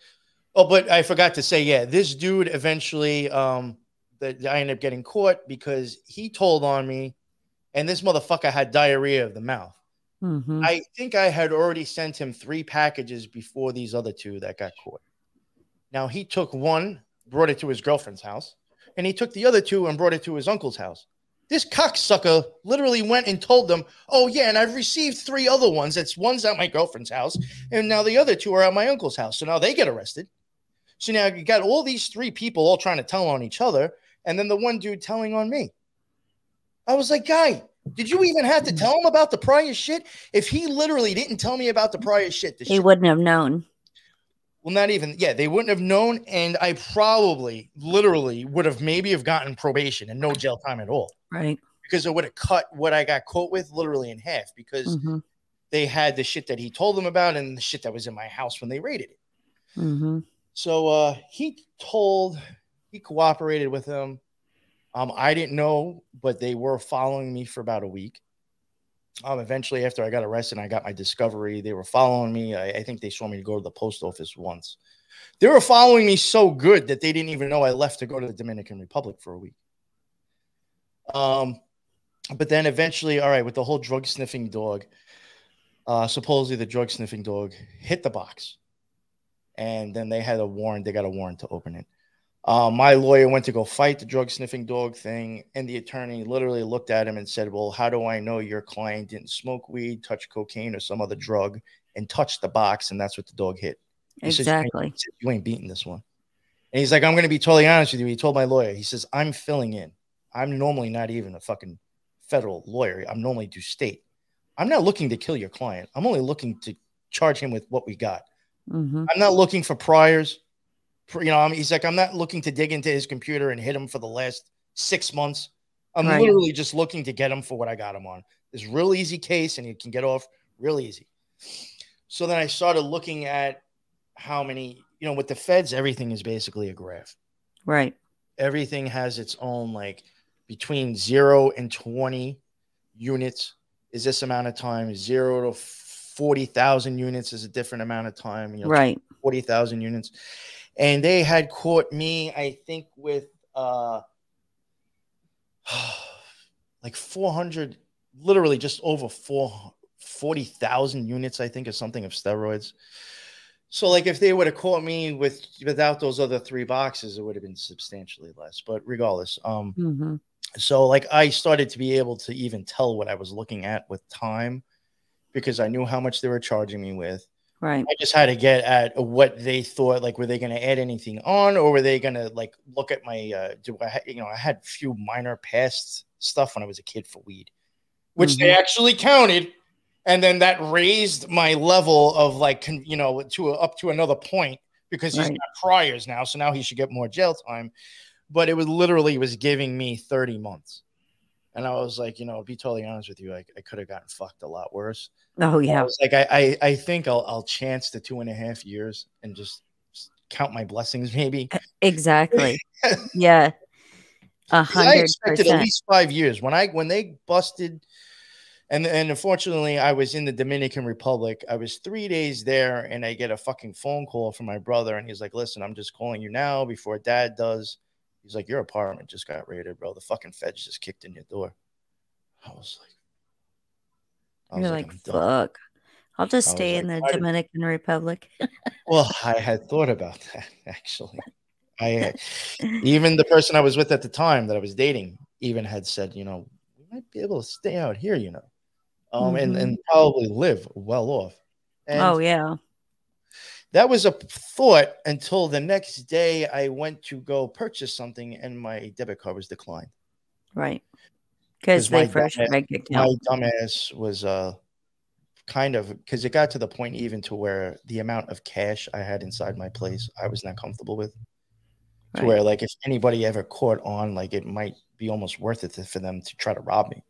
Oh, but I forgot to say, yeah, this dude eventually, um, that I ended up getting caught because he told on me, and this motherfucker had diarrhea of the mouth. Mm-hmm. I think I had already sent him three packages before these other two that got caught. Now he took one, brought it to his girlfriend's house, and he took the other two and brought it to his uncle's house. This cocksucker literally went and told them, "Oh yeah, and I've received three other ones. It's one's at my girlfriend's house, and now the other two are at my uncle's house. So now they get arrested. So now you got all these three people all trying to tell on each other, and then the one dude telling on me. I was like, guy, did you even have to tell him about the prior shit? If he literally didn't tell me about the prior shit, He shit, wouldn't have known. well, not even, yeah, they wouldn't have known, and I probably, literally, would have maybe have gotten probation and no jail time at all Right. because it would have cut what I got caught with literally in half because Mm-hmm. they had the shit that he told them about and the shit that was in my house when they raided it. Mm-hmm. So uh, he told, he cooperated with them. Um, I didn't know, but they were following me for about a week. um, eventually, after I got arrested, and I got my discovery. They were following me. I, I think they saw me go to the post office once. They were following me so good that they didn't even know I left to go to the Dominican Republic for a week. Um, but then eventually, all right, with the whole drug sniffing dog, uh, supposedly the drug sniffing dog hit the box, and then they had a warrant. They got a warrant to open it. Uh, my lawyer went to go fight the drug sniffing dog thing, and the attorney literally looked at him and said, "Well, how do I know your client didn't smoke weed, touch cocaine, or some other drug, and touch the box, and that's what the dog hit?" He exactly. Says, you ain't beating this one. And he's like, "I'm going to be totally honest with you." He told my lawyer, he says, "I'm filling in. I'm normally not even a fucking federal lawyer. I'm normally do state. I'm not looking to kill your client. I'm only looking to charge him with what we got. Mm-hmm. I'm not looking for priors." You know, I mean, he's like, I'm not looking to dig into his computer and hit him for the last six months. I'm right. literally just looking to get him for what I got him on. This real easy case, and he can get off real easy. So then I started looking at how many, you know, with the feds, everything is basically a graph. Right. Everything has its own, like between zero and 20 units is this amount of time, zero to 40,000 units is a different amount of time, you know, right. 40,000 units and they had caught me, I think, with uh, like 400, literally just over four, 40,000 units, I think, or something of steroids. So, like, if they would have caught me with without those other three boxes, it would have been substantially less. But regardless, um, mm-hmm. so like I started to be able to even tell what I was looking at with time because I knew how much they were charging me with. Right. I just had to get at what they thought. Like, were they going to add anything on, or were they going to like look at my? Uh, do I? You know, I had a few minor past stuff when I was a kid for weed, which mm-hmm. they actually counted, and then that raised my level of like, you know, to a, up to another point because he's right. got priors now, so now he should get more jail time. But it was literally was giving me thirty months. And I was like, you know, be totally honest with you, I, I could have gotten fucked a lot worse. Oh yeah. I was like, I, I, I think I'll I'll chance the two and a half years and just count my blessings, maybe. Exactly. yeah. A hundred. I expected at least five years when I when they busted. And, and unfortunately, I was in the Dominican Republic. I was three days there, and I get a fucking phone call from my brother, and he's like, "Listen, I'm just calling you now before Dad does." He's like, Your apartment just got raided, bro. The fucking feds just kicked in your door. I was like, I was You're like, like fuck. I'll just stay in like, the Dominican did... Republic. well, I had thought about that actually. I even the person I was with at the time that I was dating even had said, you know, we might be able to stay out here, you know, um, mm-hmm. and and probably live well off. And oh yeah, that was a thought until the next day I went to go purchase something and my debit card was declined. Right. Because they first my dumbass was uh kind of because it got to the point even to where the amount of cash I had inside my place I was not comfortable with. To where like if anybody ever caught on, like it might be almost worth it for them to try to rob me.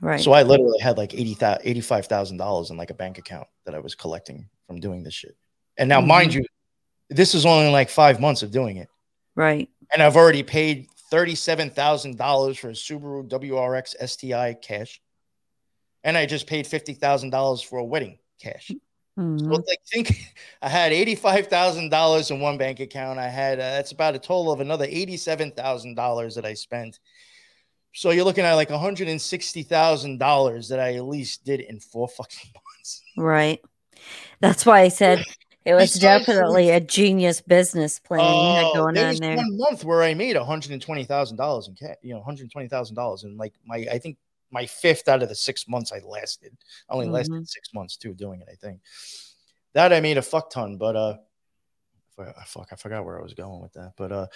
Right. So I literally had like eighty thousand, eighty-five thousand dollars in like a bank account that I was collecting from doing this shit. And now, mm-hmm. mind you, this is only like five months of doing it. Right. And I've already paid $37,000 for a Subaru WRX STI cash. And I just paid $50,000 for a wedding cash. Mm-hmm. So like think I had $85,000 in one bank account. I had uh, that's about a total of another $87,000 that I spent. So you're looking at like $160,000 that I at least did in four fucking months. Right. That's why I said it was Besides definitely a genius business plan uh, had going there on there. One month where I made one hundred and twenty thousand dollars in cash, you know, one hundred twenty thousand dollars, and like my, I think my fifth out of the six months I lasted. I only mm-hmm. lasted six months too doing it. I think that I made a fuck ton, but uh, I fuck, I forgot where I was going with that, but uh,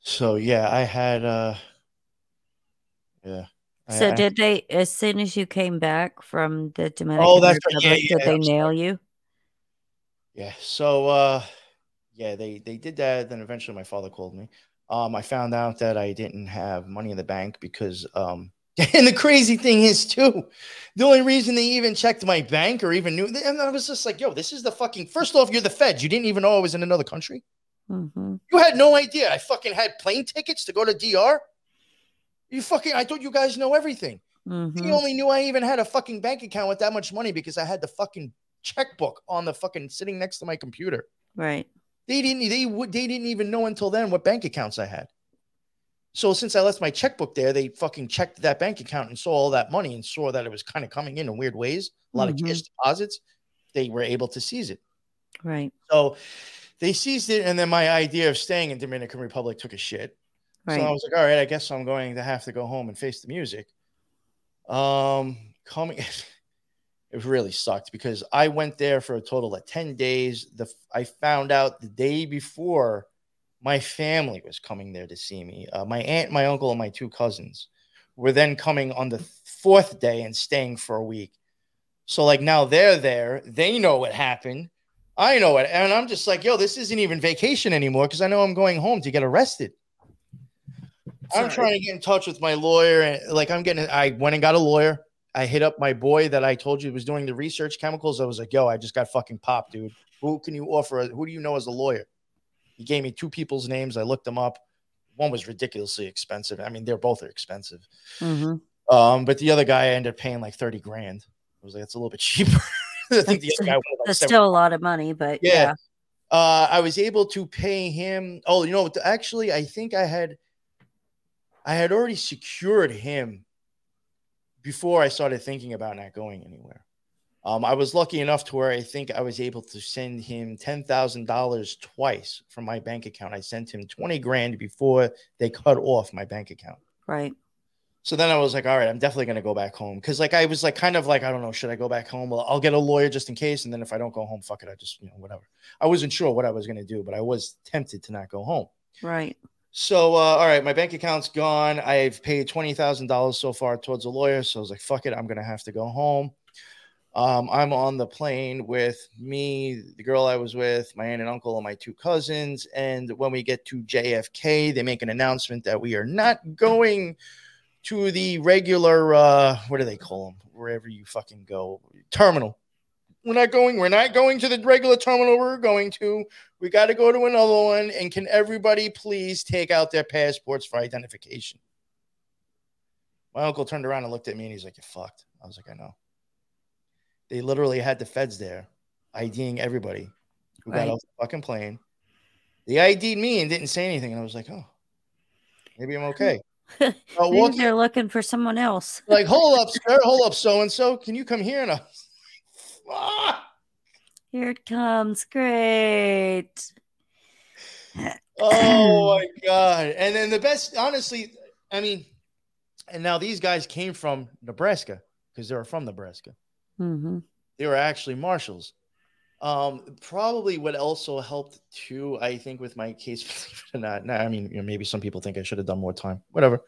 so yeah, I had uh, yeah. So I, did they as soon as you came back from the Dominican oh, that's Republic, right. yeah, yeah, did they nail you? Yeah. So uh yeah, they they did that. Then eventually my father called me. Um, I found out that I didn't have money in the bank because um and the crazy thing is too, the only reason they even checked my bank or even knew and I was just like, yo, this is the fucking first off, you're the feds. You didn't even know I was in another country. Mm-hmm. You had no idea. I fucking had plane tickets to go to DR. You fucking I thought you guys know everything. Mhm. He only knew I even had a fucking bank account with that much money because I had the fucking checkbook on the fucking sitting next to my computer. Right. They didn't. They would. They didn't even know until then what bank accounts I had. So since I left my checkbook there, they fucking checked that bank account and saw all that money and saw that it was kind of coming in in weird ways. A lot Mhm. of cash deposits. They were able to seize it. Right. So they seized it, and then my idea of staying in Dominican Republic took a shit. Right. So I was like, all right, I guess I'm going to have to go home and face the music. Um, coming, it really sucked because I went there for a total of 10 days. The I found out the day before my family was coming there to see me. Uh, my aunt, my uncle, and my two cousins were then coming on the fourth day and staying for a week. So like now they're there, they know what happened. I know it. And I'm just like, yo, this isn't even vacation anymore because I know I'm going home to get arrested. I'm trying to get in touch with my lawyer. And like, I'm getting, I went and got a lawyer. I hit up my boy that I told you was doing the research chemicals. I was like, yo, I just got fucking popped, dude. Who can you offer? Who do you know as a lawyer? He gave me two people's names. I looked them up. One was ridiculously expensive. I mean, they're both are expensive. Mhm. Um, but the other guy I ended up paying like 30 grand. I was like, that's a little bit cheaper. I think the other guy wanted like That's still a lot of money, but Yeah. yeah. uh, I was able to pay him. Oh, you know, actually, I think I had, I had already secured him before I started thinking about not going anywhere. Um, I was lucky enough to where I think I was able to send him ten thousand dollars twice from my bank account. I sent him twenty grand before they cut off my bank account. Right. So then I was like, all right, I'm definitely gonna go back home because like I was like kind of like I don't know, should I go back home? Well, I'll get a lawyer just in case, and then if I don't go home, fuck it, I just you know whatever. I wasn't sure what I was gonna do, but I was tempted to not go home. Right. So uh, all right, my bank account's gone. I've paid twenty thousand dollars so far towards a lawyer, so I was like, fuck it, I'm gonna have to go home. Um, I'm on the plane with me, the girl I was with, my aunt and uncle, and my two cousins. And when we get to JFK, they make an announcement that we are not going to the regular uh what do they call them wherever you fucking go terminal we're not going we're not going to the regular terminal we're going to we got to go to another one and can everybody please take out their passports for identification my uncle turned around and looked at me and he's like you fucked i was like i know they literally had the feds there iding everybody who Right. got off the fucking plane they ID'd me and didn't say anything and i was like oh maybe i'm okay uh, walking they're looking for someone else. like, hold up, sir, hold up, so and so. Can you come here? And I was "Fuck." Here it comes. Great. oh my god! And then the best, honestly, I mean, and now these guys came from Nebraska because they were from Nebraska. hmm They were actually marshals. Um, probably what also helped too, I think, with my case, believe it or not. Nah, I mean, you know, maybe some people think I should have done more time. Whatever.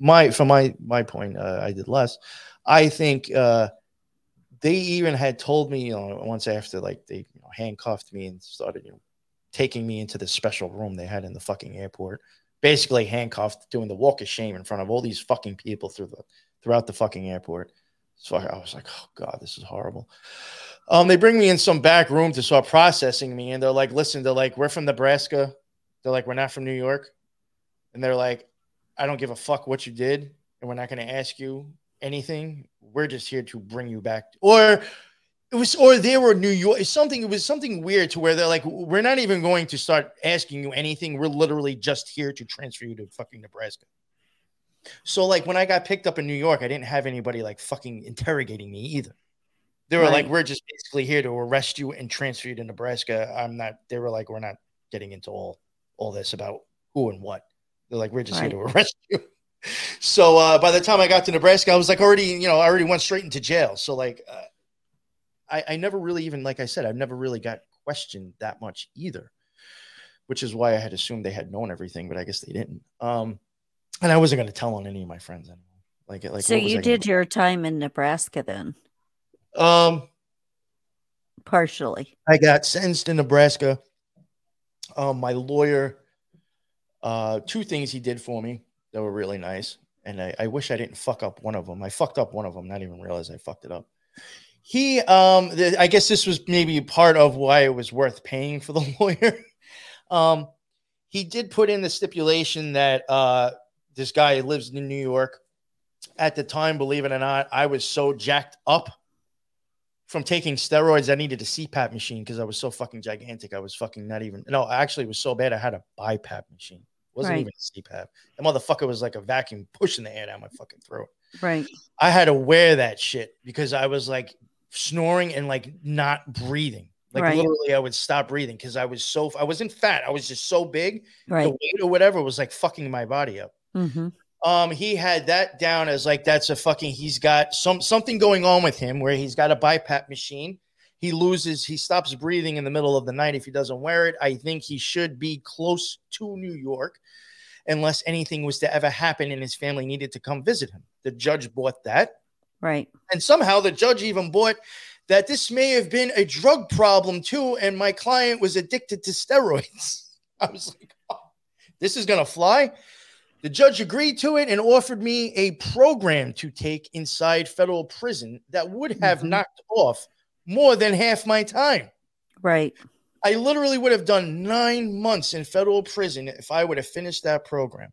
My from my my point, uh, I did less. I think uh, they even had told me, you know, once after like they you know, handcuffed me and started, you know, taking me into the special room they had in the fucking airport, basically handcuffed, doing the walk of shame in front of all these fucking people through the throughout the fucking airport. So I was like, oh god, this is horrible. Um, they bring me in some back room to start processing me, and they're like, listen, they're like, we're from Nebraska. They're like, we're not from New York. And they're like, I don't give a fuck what you did, and we're not going to ask you anything. We're just here to bring you back. Or it was, or they were New York. Something. It was something weird to where they're like, we're not even going to start asking you anything. We're literally just here to transfer you to fucking Nebraska. So like when I got picked up in New York, I didn't have anybody like fucking interrogating me either. They were like, we're just basically here to arrest you and transfer you to Nebraska. I'm not. They were like, we're not getting into all all this about who and what. They're like, we're just here to arrest you. So uh, by the time I got to Nebraska, I was like already, you know, I already went straight into jail. So like, uh, I I never really even like I said, I've never really got questioned that much either, which is why I had assumed they had known everything, but I guess they didn't. Um, and I wasn't going to tell on any of my friends anyway. Like, like so you I gonna did your time in Nebraska then. Um, partially. I got sentenced in Nebraska. Um, my lawyer, uh, two things he did for me that were really nice, and I, I wish I didn't fuck up one of them. I fucked up one of them, not even realize I fucked it up. He, um, th- I guess this was maybe part of why it was worth paying for the lawyer. um, he did put in the stipulation that uh, this guy lives in New York. at the time, believe it or not, I was so jacked up from taking steroids. I needed a CPAP machine because I was so fucking gigantic. I was fucking not even. No, actually, it was so bad. I had a BiPAP machine. Wasn't Right. even a CPAP. The motherfucker was like a vacuum pushing the air down my fucking throat. Right. I had to wear that shit because I was like snoring and like not breathing. Like Right. literally, I would stop breathing because I was so I wasn't fat. I was just so big. Right. The weight or whatever was like fucking my body up. hmm Um, he had that down as like that's a fucking. He's got some something going on with him where he's got a BiPAP machine. He loses. He stops breathing in the middle of the night if he doesn't wear it. I think he should be close to New York, unless anything was to ever happen and his family needed to come visit him. The judge bought that, Right. and somehow the judge even bought that this may have been a drug problem too, and my client was addicted to steroids. I was like, oh, this is gonna fly. The judge agreed to it and offered me a program to take inside federal prison that would have Mhm. knocked off more than half my time. Right. I literally would have done nine months in federal prison if I would have finished that program.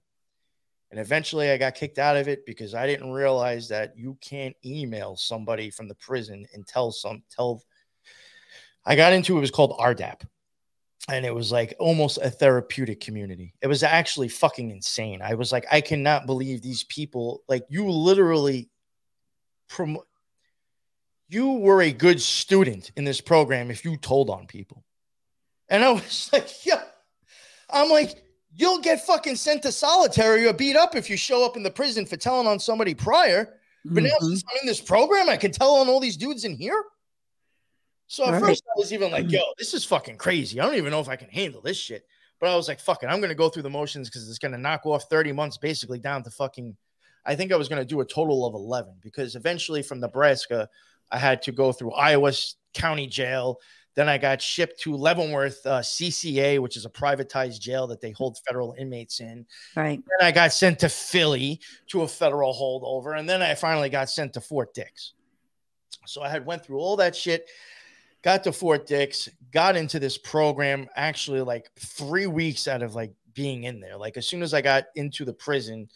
And eventually I got kicked out of it because I didn't realize that you can't email somebody from the prison and tell some tell I got into it was called RDAP. And it was like almost a therapeutic community. It was actually fucking insane. I was like, I cannot believe these people, like you literally promote you were a good student in this program if you told on people. And I was like, yeah. I'm like, you'll get fucking sent to solitary or beat up if you show up in the prison for telling on somebody prior. But now Mhm. since I'm in this program, I can tell on all these dudes in here. So at first I was even like, yo, this is fucking crazy. I don't even know if I can handle this shit. But I was like, fuck it, I'm gonna go through the motions because it's gonna knock off 30 months basically down to fucking. I think I was gonna do a total of 11 because eventually from Nebraska, I had to go through Iowa County Jail. Then I got shipped to Leavenworth uh, CCA, which is a privatized jail that they hold federal inmates in. Right. Then I got sent to Philly to a federal holdover, and then I finally got sent to Fort Dix. So I had went through all that shit, got to Fort Dix, got into this program actually like three weeks out of like being in there. Like as soon as I got into the prison,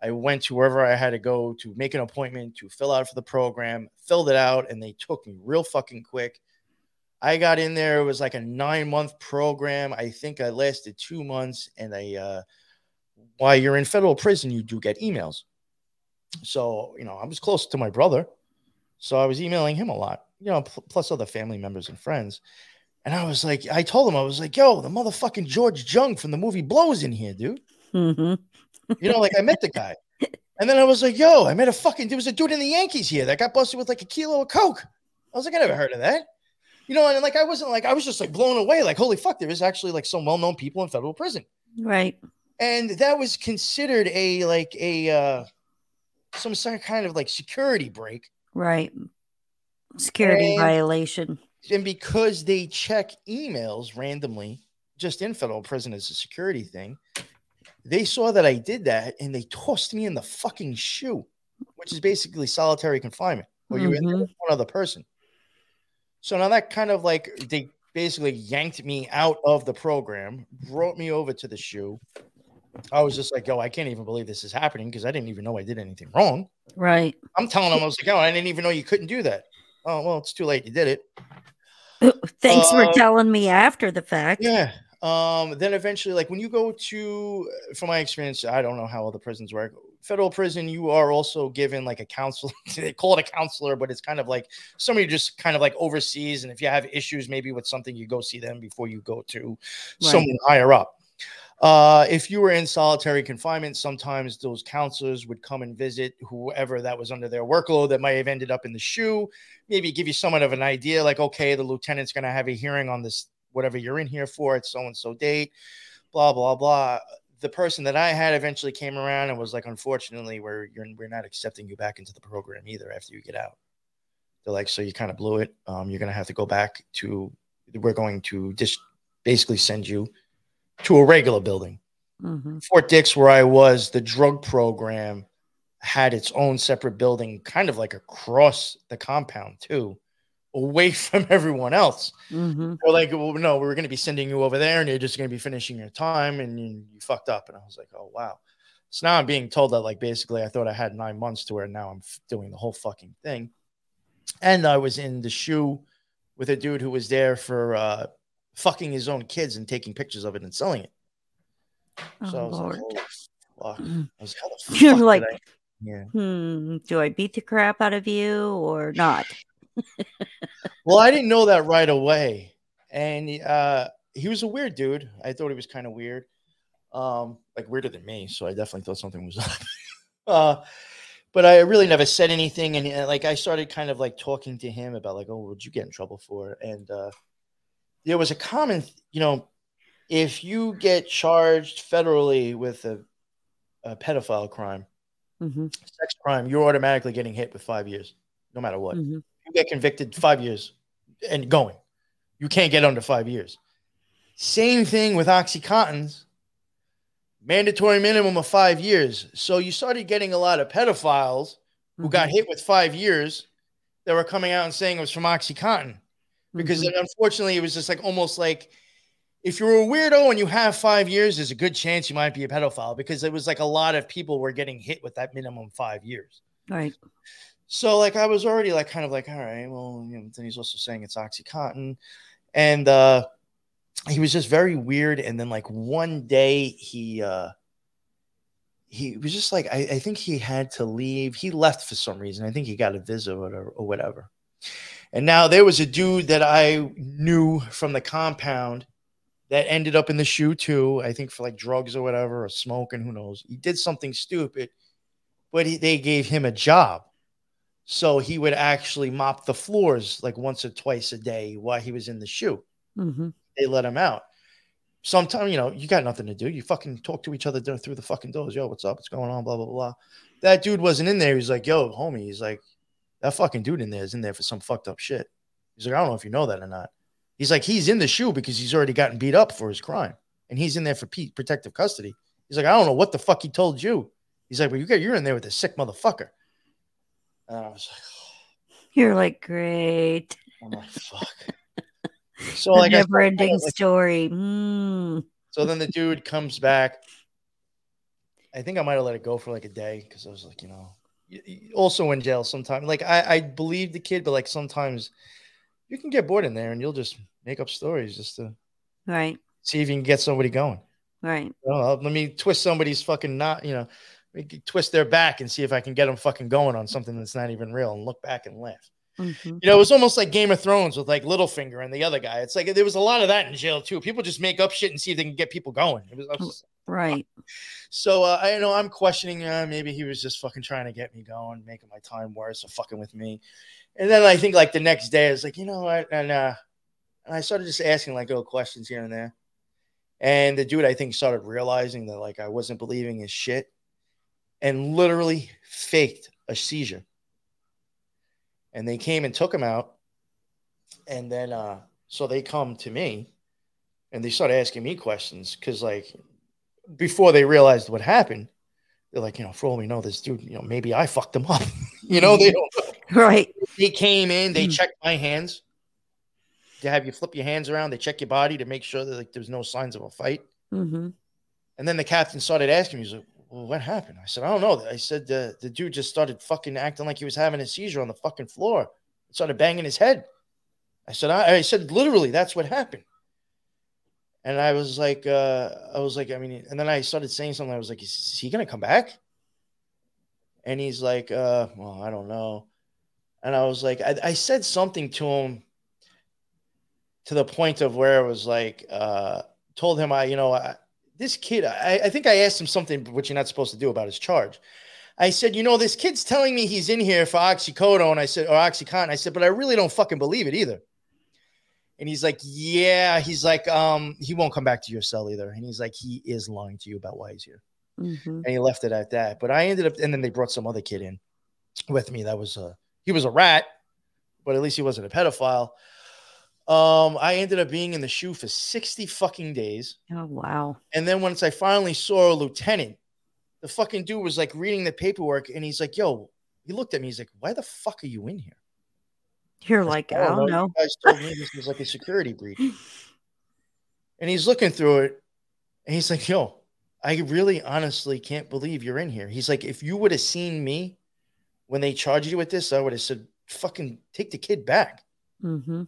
I went to wherever I had to go to make an appointment to fill out for the program, filled it out, and they took me real fucking quick. I got in there. It was like a nine month program. I think I lasted two months, and I uh, while you're in federal prison, you do get emails. So, you know, I was close to my brother. So I was emailing him a lot, you know, pl- plus other family members and friends. And I was like, I told him, I was like, yo, the motherfucking George Jung from the movie Blows in here, dude. hmm You know, like I met the guy. And then I was like, yo, I met a fucking, there was a dude in the Yankees here that got busted with like a kilo of Coke. I was like, I never heard of that. You know, and like I wasn't like, I was just like blown away, like, holy fuck, there is actually like some well known people in federal prison Right. and that was considered a like a uh some sort kind of like security break Right. Security And- violation. and because they check emails randomly just in federal prison as a security thing they saw that i did that and they tossed me in the fucking shoe which is basically solitary confinement where you're in there with one other person so now that kind of like they basically yanked me out of the program brought me over to the shoe i was just like yo i can't even believe this is happening because i didn't even know i did anything wrong Right. i'm telling them i was like oh i didn't even know you couldn't do that oh well it's too late you did it Thanks for Uh, telling me after the fact. Yeah. Um, then eventually, like when you go to, from my experience, I don't know how other prisons work. Federal prison, you are also given like a counselor. they call it a counselor, but it's kind of like somebody just kind of like oversees. And if you have issues, maybe with something, you go see them before you go to Right. someone higher up. Uh, if you were in solitary confinement, sometimes those counselors would come and visit whoever that was under their workload that might have ended up in the shoe. Maybe give you somewhat of an idea, like, okay, the lieutenant's going to have a hearing on this, whatever you're in here for, at so and so date, blah blah blah. The person that I had eventually came around and was like, unfortunately, we're you're, we're not accepting you back into the program either after you get out. They're like, so you kind of blew it. Um, you're going to have to go back to. We're going to just basically send you to a regular building. hmm Fort Dix, where I was, the drug program had its own separate building, kind of like across the compound too, away from everyone else. hmm They're like, well, no, we're going to be sending you over there, and you're just going to be finishing your time, and you, you fucked up. And I was like, oh wow. So now I'm being told that like basically I thought I had nine months to where now I'm f- doing the whole fucking thing. And I was in the shoe with a dude who was there for uh, fucking his own kids and taking pictures of it and selling it. Oh, So I was Lord. like, "Holy fuck." I was how the You're like, I- yeah. hmm, do I beat the crap out of you or not? Well, I didn't know that right away, and uh, he was a weird dude. I thought he was kind of weird, um, like weirder than me. So I definitely thought something was up. uh, but I really never said anything, and like I started kind of like talking to him about like, oh, what'd you get in trouble for? And uh, there was a common, you know, if you get charged federally with a, a pedophile crime, hmm sex crime, you're automatically getting hit with five years, no matter what. hmm You get convicted five years and going. You can't get under five years. Same thing with Oxycontins, mandatory minimum of five years. So you started getting a lot of pedophiles who got hit with five years that were coming out and saying it was from Oxycontin because Mhm. unfortunately it was just like almost like if you're a weirdo and you have five years, there's a good chance you might be a pedophile because it was like a lot of people were getting hit with that minimum five years. right. So like I was already like kind of like, all right, well, you know, then he's also saying it's Oxycontin. And uh he was just very weird. And then like one day he uh he was just like, I, I think he had to leave. He left for some reason. I think he got a visit or whatever, or whatever. And now there was a dude that I knew from the compound that ended up in the shoe too. I think for like drugs or whatever, or smoking, who knows. He did something stupid, but he, they gave him a job. So he would actually mop the floors like once or twice a day while he was in the shoe. hmm They let him out. Sometimes, you know, you got nothing to do. You fucking talk to each other through the fucking doors. Yo, what's up? What's going on? Blah, blah, blah. That dude wasn't in there. He's like, yo, homie. He's like, that fucking dude in there is in there for some fucked up shit. He's like, I don't know if you know that or not. He's like, he's in the shoe because he's already gotten beat up for his crime. And he's in there for protective custody. He's like, I don't know what the fuck he told you. He's like, well, you got, you're in there with a sick motherfucker. And I was like, You're like, great. I'm like, fuck. So like, never ending like- story. Mm. so then the dude comes back. I think I might have let it go for like a day because I was like, you know, also in jail sometimes. Like I, I believe the kid, but like sometimes you can get bored in there and you'll just make up stories just to Right. see if you can get somebody going. Right. Oh, let me twist somebody's fucking knot, you know, twist their back and see if I can get them fucking going on something that's not even real and look back and laugh. hmm You know, it was almost like Game of Thrones with like Littlefinger and the other guy. It's like there was a lot of that in jail too. People just make up shit and see if they can get people going. It was, was Right. so uh, I know I'm questioning. Uh, maybe he was just fucking trying to get me going, making my time worse, or fucking with me. And then I think like the next day, I was like, you know what? And uh, and I started just asking like little questions here and there. And the dude, I think, started realizing that like I wasn't believing his shit, and literally faked a seizure. And they came and took him out, and then uh, so they come to me, and they started asking me questions because like before they realized what happened, they're like, you know, for all we know, this dude, you know, maybe I fucked him up. you know, they don't. Right. They came in, they Mm. checked my hands. They have you flip your hands around. They check your body to make sure that like there's no signs of a fight. hmm And then the captain started asking me, he's like, well, what happened? I said, I don't know. I said, the, the dude just started fucking acting like he was having a seizure on the fucking floor. Started banging his head. I said, I, I said, literally, that's what happened. And I was like, uh, I was like, I mean, and then I started saying something. I was like, is he going to come back? And he's like, uh, well, I don't know. And I was like, I, I said something to him to the point of where it was like, uh, told him I, you know, I, this kid, I, I think I asked him something which you're not supposed to do about his charge. I said, you know, this kid's telling me he's in here for oxycodone. I said, or oxycontin. I said, but I really don't fucking believe it either. And he's like, yeah. He's like, um, he won't come back to your cell either. And he's like, he is lying to you about why he's here. hmm And he left it at that. But I ended up, and then they brought some other kid in with me. That was a, he was a rat, but at least he wasn't a pedophile. Um, I ended up being in the shoe for 60 fucking days. Oh wow. And then once I finally saw a lieutenant, the fucking dude was like reading the paperwork and he's like, yo, he looked at me. He's like, why the fuck are you in here? You're like, I don't know. You guys told me this was like a security breach. And he's looking through it and he's like, yo, I really honestly can't believe you're in here. He's like, if you would have seen me when they charged you with this, I would have said, fucking take the kid back. Mm-hmm.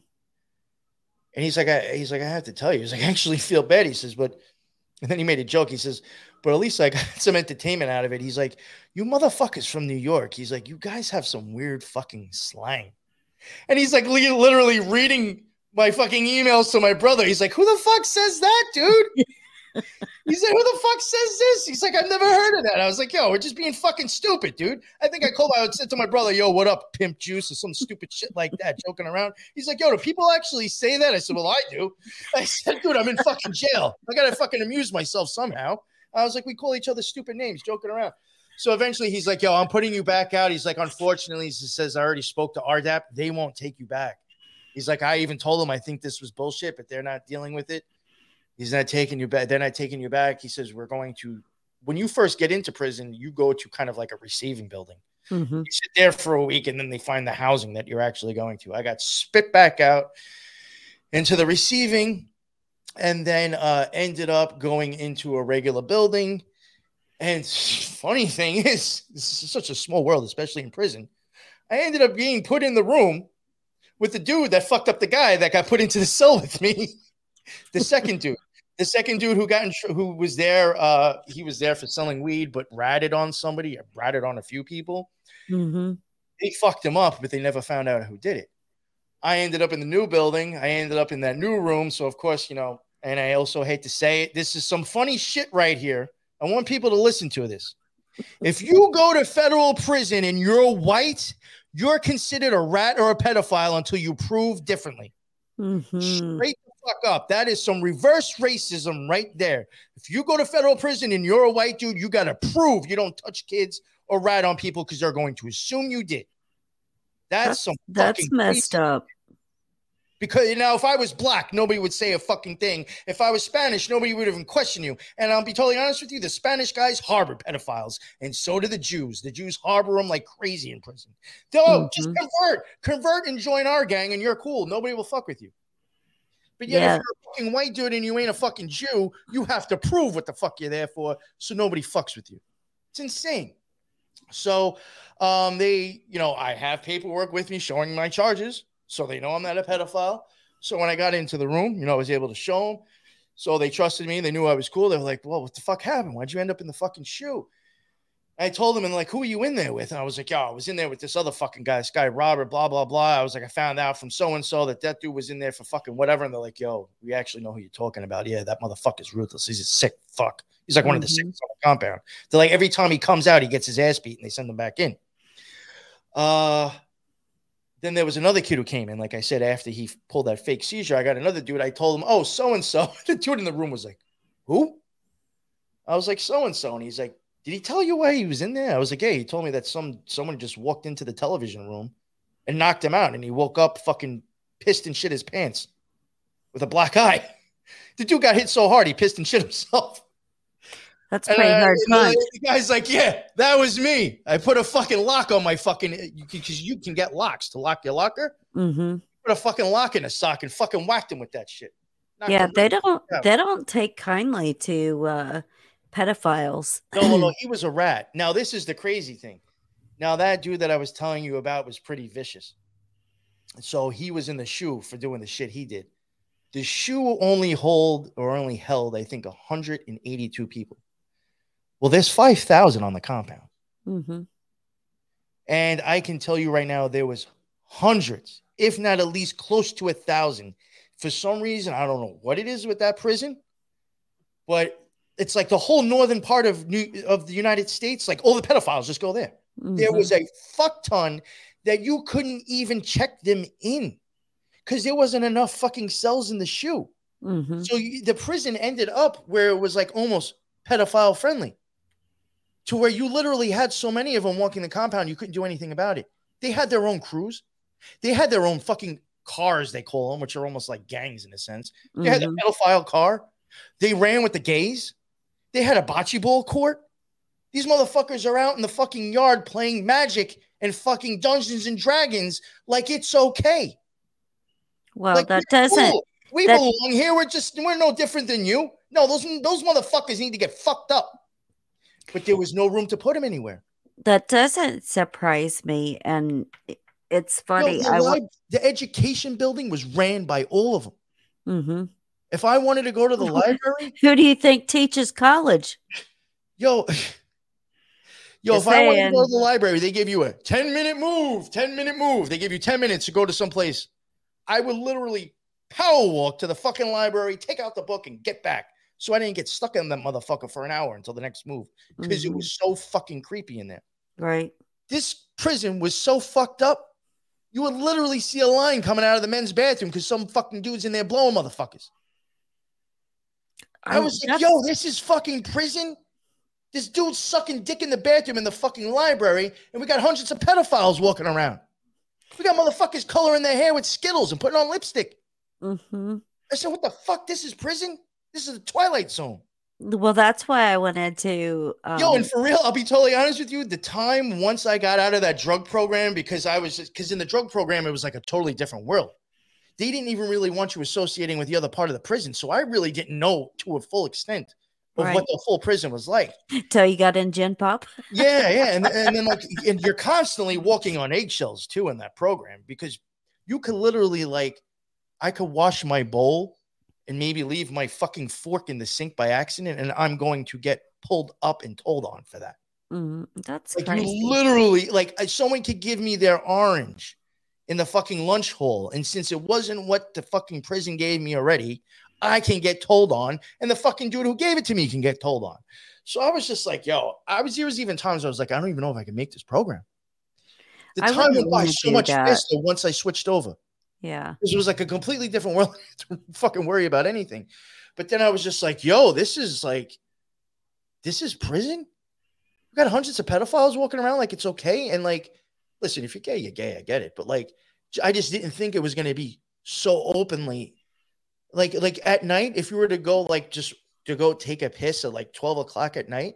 And he's like, I, he's like, I have to tell you, he's like, I actually feel bad. He says, but, and then he made a joke. He says, but at least I got some entertainment out of it. He's like, you motherfuckers from New York. He's like, you guys have some weird fucking slang. And he's like, literally reading my fucking emails to my brother. He's like, who the fuck says that, dude? He said, "Who the fuck says this?" He's like, "I've never heard of that." I was like, "Yo, we're just being fucking stupid, dude." I think I called. I say to my brother, "Yo, what up, pimp juice?" or some stupid shit like that, joking around. He's like, "Yo, do people actually say that?" I said, "Well, I do." I said, "Dude, I'm in fucking jail. I gotta fucking amuse myself somehow." I was like, "We call each other stupid names, joking around." So eventually, he's like, "Yo, I'm putting you back out." He's like, "Unfortunately," he says, "I already spoke to RDAP. They won't take you back." He's like, "I even told them I think this was bullshit, but they're not dealing with it." He's not taking you back. They're not taking you back. He says, We're going to, when you first get into prison, you go to kind of like a receiving building. Mm-hmm. You sit there for a week and then they find the housing that you're actually going to. I got spit back out into the receiving and then uh, ended up going into a regular building. And funny thing is, this is such a small world, especially in prison. I ended up being put in the room with the dude that fucked up the guy that got put into the cell with me. the second dude the second dude who got in, who was there, uh, he was there for selling weed, but ratted on somebody, ratted on a few people. Mm-hmm. They fucked him up, but they never found out who did it. I ended up in the new building. I ended up in that new room. So of course, you know, and I also hate to say it, this is some funny shit right here. I want people to listen to this. If you go to federal prison and you're white, you're considered a rat or a pedophile until you prove differently. Mm-hmm. Straight fuck up. That is some reverse racism right there. If you go to federal prison and you're a white dude, you got to prove you don't touch kids or ride on people because they're going to assume you did. That's, That's some that's messed crazy- up. Because you know, if I was black, nobody would say a fucking thing. If I was Spanish, nobody would even question you. And I'll be totally honest with you: the Spanish guys harbor pedophiles, and so do the Jews. The Jews harbor them like crazy in prison. Oh, just Mhm. convert, convert, and join our gang, and you're cool. Nobody will fuck with you. But yet, Yeah. if you're a fucking white dude and you ain't a fucking Jew, you have to prove what the fuck you're there for, so nobody fucks with you. It's insane. So, um, they, you know, I have paperwork with me showing my charges, so they know I'm not a pedophile. So when I got into the room, you know, I was able to show them. So they trusted me. They knew I was cool. They were like, "Well, what the fuck happened? Why'd you end up in the fucking shoe?" I told him, and like, who are you in there with? And I was like, yo, I was in there with this other fucking guy, this guy Robert, blah blah blah. I was like, I found out from so and so that that dude was in there for fucking whatever. And they're like, yo, we actually know who you're talking about. Yeah, that motherfucker's ruthless. He's a sick fuck. He's like one of the sickest on the compound. They're like, every time he comes out, he gets his ass beat, and they send him back in. Uh, then there was another kid who came in. Like I said, after he pulled that fake seizure, I got another dude. I told him, oh, so and so. The dude in the room was like, who? I was like, so and so, and he's like, did he tell you why he was in there? I was like, yeah, he told me that some someone just walked into the television room and knocked him out, and he woke up fucking pissed and shit his pants with a black eye. The dude got hit so hard he pissed and shit himself. That's pretty hard uh, the guy's like, yeah, that was me. I put a fucking lock on my fucking because you can get locks to lock your locker. hmm Put a fucking lock in a sock and fucking whacked him with that shit. Knocked Yeah, they don't out. they don't take kindly to uh pedophiles. No, no, no. He was a rat. Now, this is the crazy thing. Now, that dude that I was telling you about was pretty vicious. So he was in the shoe for doing the shit he did. The shoe only hold or only held, I think, 182 people. Well, there's 5,000 on the compound. hmm And I can tell you right now, there was hundreds, if not at least close to a thousand. For some reason, I don't know what it is with that prison, but it's like the whole northern part of New of the United States, like all the pedophiles just go there. There Mhm. was a fuck ton that you couldn't even check them in because there wasn't enough fucking cells in the shoe. Mhm. So you, the prison ended up where it was like almost pedophile friendly, to where you literally had so many of them walking the compound, you couldn't do anything about it. They had their own crews, they had their own fucking cars, they call them, which are almost like gangs in a sense. They had a Mhm. pedophile car. They ran with the gays. They had a bocce ball court. These motherfuckers are out in the fucking yard playing magic and fucking Dungeons and Dragons like it's okay. Well, Like, that doesn't cool. We that- belong here. We're just we're no different than you. No, those those motherfuckers need to get fucked up. But there was no room to put them anywhere. That doesn't surprise me, and it's funny. No, I the, lib- the education building was ran by all of them. Mhm. If I wanted to go to the library, Who do you think teaches college? yo, yo, Just if I wanted to go to the library, they give you a 10 minute move, 10 minute move. They give you 10 minutes to go to some place. I would literally power walk to the fucking library, take out the book, and get back. So I didn't get stuck in that motherfucker for an hour until the next move because it Mhm. was so fucking creepy in there. Right. This prison was so fucked up. You would literally see a line coming out of the men's bathroom because some fucking dudes in there blowing motherfuckers. I was like, yo, this is fucking prison. This dude's sucking dick in the bathroom in the fucking library, and we got hundreds of pedophiles walking around. We got motherfuckers coloring their hair with Skittles and putting on lipstick. Mhm. I said, what the fuck? This is prison? This is the Twilight Zone. Well, that's why I wanted to. Um, Yo, and for real, I'll be totally honest with you. The time once I got out of that drug program, because I was because in the drug program, it was like a totally different world. They didn't even really want you associating with the other part of the prison. So I really didn't know to a full extent of Right. what the full prison was like. till you got in Gen Pop. Yeah, yeah. And, and then like and you're constantly walking on eggshells too in that program because you could literally like I could wash my bowl and maybe leave my fucking fork in the sink by accident, and I'm going to get pulled up and told on for that. Mm, that's Like crazy. you literally like uh, someone could give me their orange in the fucking lunch hole, and since it wasn't what the fucking prison gave me already, I can get told on, and the fucking dude who gave it to me can get told on. So I was just like, yo, I was there was even times I was like, I don't even know if I can make this program. The I time went by so much that. faster once I switched over. yeah. Because it was like a completely different world to fucking worry about anything. But then I was just like, yo, this is like, this is prison. We got hundreds of pedophiles walking around like it's okay. And like, listen, if you're gay, you're gay. I get it. But like, I just didn't think it was going to be so openly. Like, like at night, if you were to go, like, just to go take a piss at like 12 o'clock at night,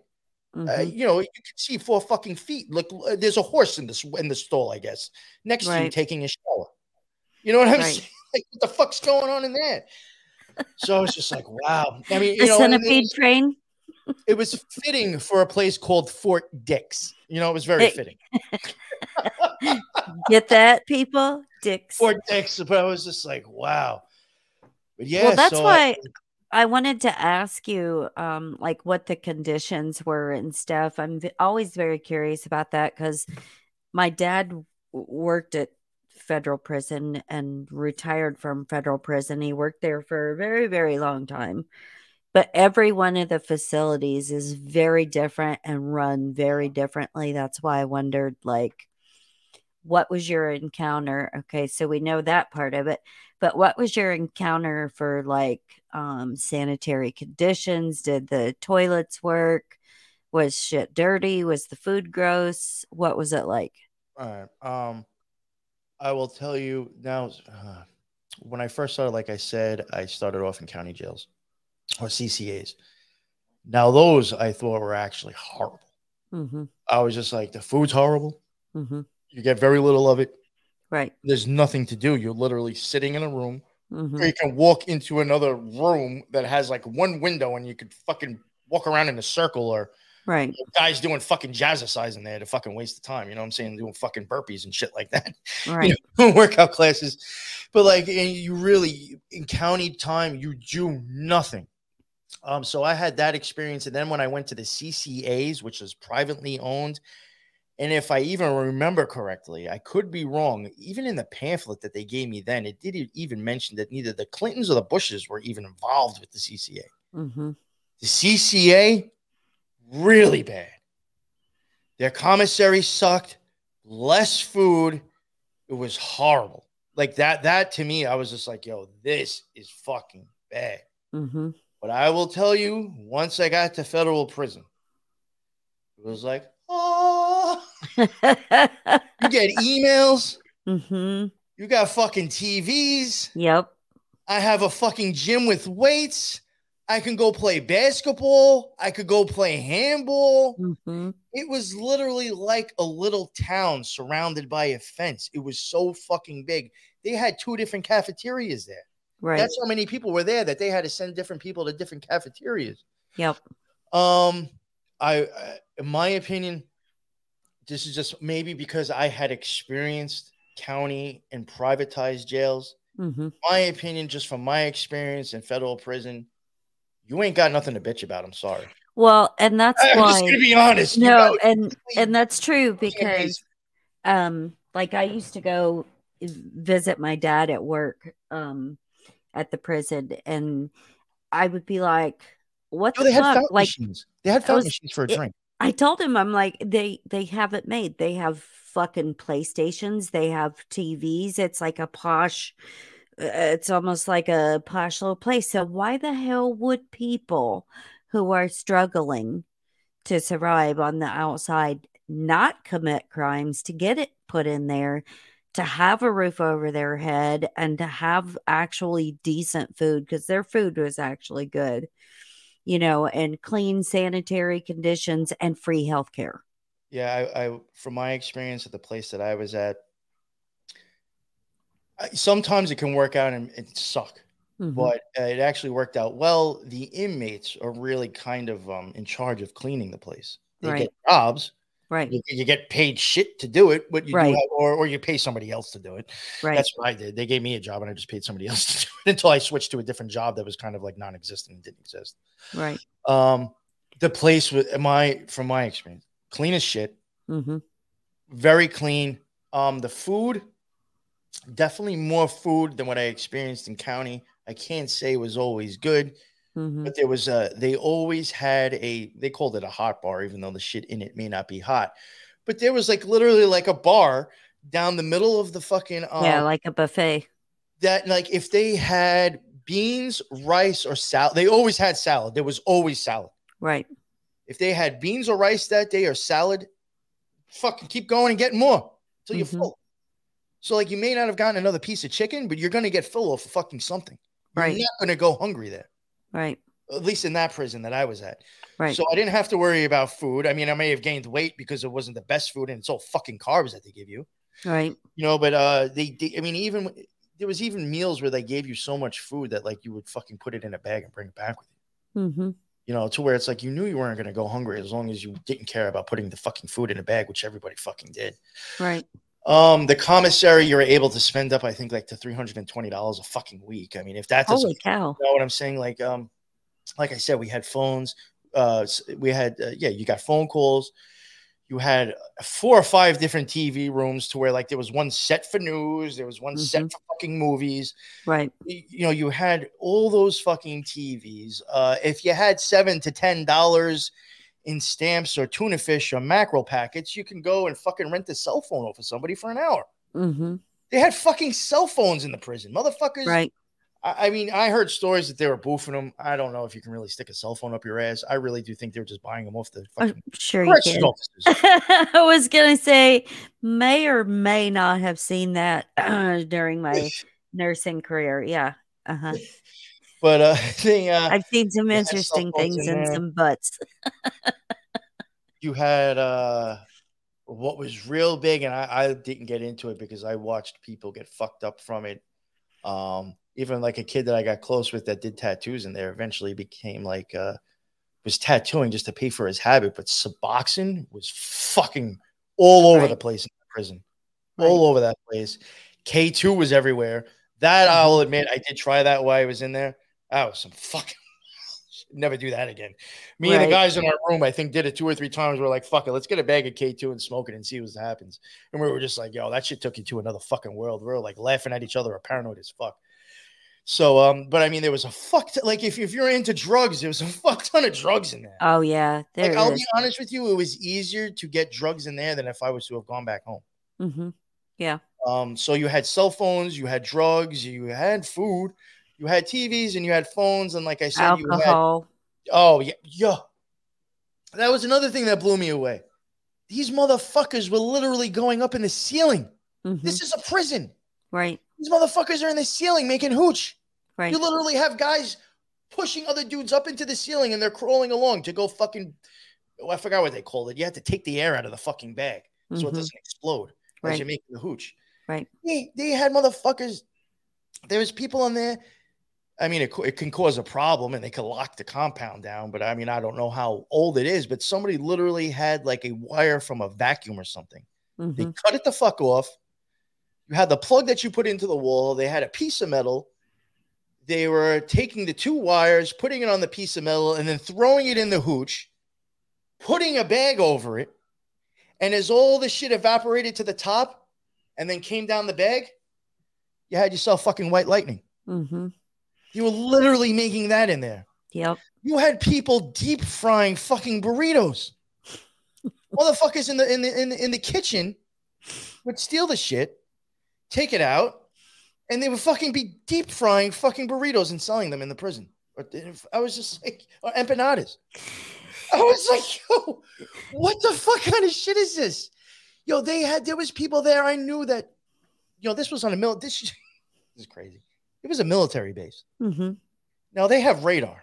uh, Mhm. you know, you can see four fucking feet. Look, uh, there's a horse in this in the stall, I guess, next to you taking a shower. You know what I'm Right. saying? Like, what the fuck's going on in there? So I was just like, wow. I mean, you the know, it centipede was, train. it was fitting for a place called Fort Dix. You know, it was very Hey. fitting. Get that, people? Dicks. Fort Dix, but I was just like, wow. But yeah, well, that's so why I wanted to ask you, um, like what the conditions were and stuff. I'm always very curious about that because my dad worked at federal prison and retired from federal prison. He worked there for a very, very long time. But every one of the facilities is very different and run very differently. That's why I wondered, like, what was your encounter? Okay, so we know that part of it, but what was your encounter for like um sanitary conditions? Did the toilets work? Was shit dirty? Was the food gross? What was it like? All right. Um, I will tell you now. Uh, when I first started, like I said, I started off in county jails or CCAs. Now those I thought were actually horrible. Mm-hmm. I was just like, the food's horrible. Mm-hmm. You get very little of it. Right. There's nothing to do. You're literally sitting in a room. Mm-hmm. Or you can walk into another room that has like one window, and you could fucking walk around in a circle or Right. guys doing fucking jazzercise in there to fucking waste the time. You know what I'm saying? Doing fucking burpees and shit like that. Right. workout classes. But like you really in county time, you do nothing. Um, so I had that experience, and then when I went to the CCAs, which is privately owned, and if I even remember correctly, I could be wrong. Even in the pamphlet that they gave me then, it didn't even mention that neither the Clintons or the Bushes were even involved with the CCA. Mm-hmm. The CCA, really bad. Their commissary sucked, less food. It was horrible. Like that, that to me, I was just like, yo, this is fucking bad. Mm-hmm. But I will tell you, once I got to federal prison, it was like, you get emails, mm-hmm. you got fucking TVs. Yep. I have a fucking gym with weights. I can go play basketball. I could go play handball. Mm-hmm. It was literally like a little town surrounded by a fence. It was so fucking big. They had two different cafeterias there. Right. That's how many people were there that they had to send different people to different cafeterias. yep. Um, I, I in my opinion, this is just maybe because I had experienced county and privatized jails. hmm My opinion, just from my experience in federal prison, you ain't got nothing to bitch about. I'm sorry. Well, and that's I'm why. gonna be honest. You no, know, and and that's true because um like I used to go visit my dad at work um at the prison and I would be like what No, the fuck like machines. They had fountain machines for a drink. I told him I'm like they they have it made. They have fucking PlayStations. They have TVs it's like a posh uh, it's almost like a posh little place. So why the hell would people who are struggling to survive on the outside not commit crimes to get it put in there to have a roof over their head and to have actually decent food? Because their food was actually good you know and clean sanitary conditions and free health care Yeah, I, I from my experience at the place that I was at, sometimes it can work out and it suck, Mhm. but uh, it actually worked out well. The inmates are really kind of um, in charge of cleaning the place. They Right. get jobs. Right You, you get paid shit to do it, but you Right. do have, or or you pay somebody else to do it. right That's what I did. They gave me a job and I just paid somebody else to do it until I switched to a different job that was kind of like non-existent and didn't exist. right Um, the place was my from my experience, clean as shit, hmm very clean. Um, the food, definitely more food than what I experienced in county. I can't say it was always good, hmm but there was a they always had a they called it a hot bar, even though the shit in it may not be hot. But there was like literally like a bar down the middle of the fucking um, yeah like a buffet that like if they had beans, rice, or salad, they always had salad. There was always salad. right If they had beans or rice that day or salad, fucking keep going and getting more till you're Mhm. full. So like you may not have gotten another piece of chicken, but you're gonna get full of fucking something. You're Right. not gonna go hungry there. Right At least in that prison that I was at. right So I didn't have to worry about food. I mean, I may have gained weight because it wasn't the best food and it's all fucking carbs that they give you. right You know, but uh they, they I mean, even there was even meals where they gave you so much food that like you would fucking put it in a bag and bring it back with you. hmm you know, to where it's like you knew you weren't going to go hungry as long as you didn't care about putting the fucking food in a bag, which everybody fucking did. right Um, the commissary, you were able to spend up, I think, like to three hundred and twenty dollars a fucking week. I mean, if that doesn't holy cow you know what I'm saying, like, um, like I said, we had phones. Uh, we had, uh, yeah, you got phone calls. You had four or five different TV rooms to where like there was one set for news, there was one set Mhm. for fucking movies right y- you know, you had all those fucking TVs. Uh, if you had seven to ten dollars in stamps or tuna fish or mackerel packets, you can go and fucking rent a cell phone off of somebody for an hour. hmm They had fucking cell phones in the prison, motherfuckers. right I, I mean, I heard stories that they were boofing them. I don't know if you can really stick a cell phone up your ass. I really do think they were just buying them off the I'm sure you corrections officers. I was gonna say may or may not have seen that during my nursing career. Yeah. Uh-huh. But uh, uh, I've seen some they had cell interesting things in and some butts. you had uh what was real big and I, I didn't get into it because i watched people get fucked up from it um even like a kid that i got close with that did tattoos in there eventually became like uh was tattooing just to pay for his habit but suboxone was fucking all over Right. the place in the prison Right. all over that place k2 was everywhere that i'll admit i did try that while i was in there that was some fucking never do that again me and the guys in our room, I think, did it two or three times. We're like, fuck it, let's get a bag of K2 and smoke it and see what happens. And we were just like, yo, that shit took you to another fucking world. We are like laughing at each other, or paranoid as fuck. So, um, but I mean, there was a fuck, t- like, if, if you're into drugs, there was a fuck ton of drugs in there. Oh yeah, there like, I'll is. be honest with you, it was easier to get drugs in there than if I was to have gone back home. Mm-hmm. Yeah. Um, so you had cell phones, you had drugs, you had food, you had TVs, and you had phones, and like I said, you had Alcohol. Oh yeah, yeah. That was another thing that blew me away. These motherfuckers were literally going up in the ceiling. Mhm. This is a prison. Right. These motherfuckers are in the ceiling making hooch. Right. You literally have guys pushing other dudes up into the ceiling and they're crawling along to go fucking. Oh, I forgot what they called it. You had to take the air out of the fucking bag so it Mhm. doesn't explode as Right. you're making the hooch. Right. They, they had motherfuckers. There was people on there. I mean, it, it can cause a problem and they can lock the compound down, but I mean, I don't know how old it is, but somebody literally had like a wire from a vacuum or something. They Mhm. cut it the fuck off. You had the plug that you put into the wall. They had a piece of metal. They were taking the two wires, putting it on the piece of metal, and then throwing it in the hooch, putting a bag over it. And as all the shit evaporated to the top and then came down the bag, you had yourself fucking white lightning. Mhm. You were literally making that in there. Yep. You had people deep frying fucking burritos. Motherfuckers in the in the in the, in the kitchen would steal the shit, take it out, and they would fucking be deep frying fucking burritos and selling them in the prison. I was just like, or empanadas. I was like, yo, what the fuck kind of shit is this? Yo, they had there was people there. I knew that, you know, this was on a mill. This, this is crazy. It was a military base. Mhm. Now they have radar,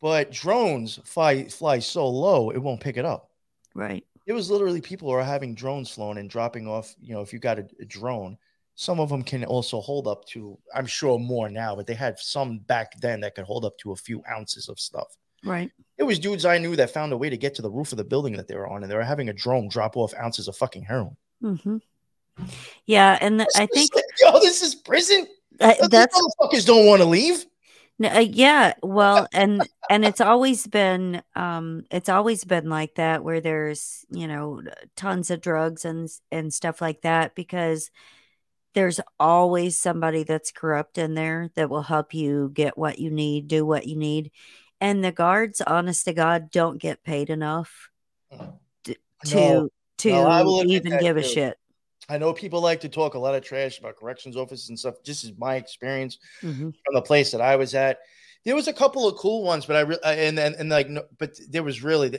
but drones fly fly so low it won't pick it up. Right. It was literally people are having drones flown and dropping off. You know, if you got a, a drone, some of them can also hold up to. I'm sure more now, but they had some back then that could hold up to a few ounces of stuff. Right. It was dudes I knew that found a way to get to the roof of the building that they were on, and they were having a drone drop off ounces of fucking heroin. Mhm. Yeah, and the, I think yo, this is prison. uh, These that's motherfuckers don't want to leave. No, uh, yeah, well, and and it's always been um it's always been like that where there's, you know, tons of drugs and and stuff like that because there's always somebody that's corrupt in there that will help you get what you need, do what you need. And the guards, honest to God, don't get paid enough to No, to no, even give a shit. I know people like to talk a lot of trash about corrections officers and stuff. This is my experience Mhm. from the place that I was at. There was a couple of cool ones, but I re- and and, and like, no, but there was really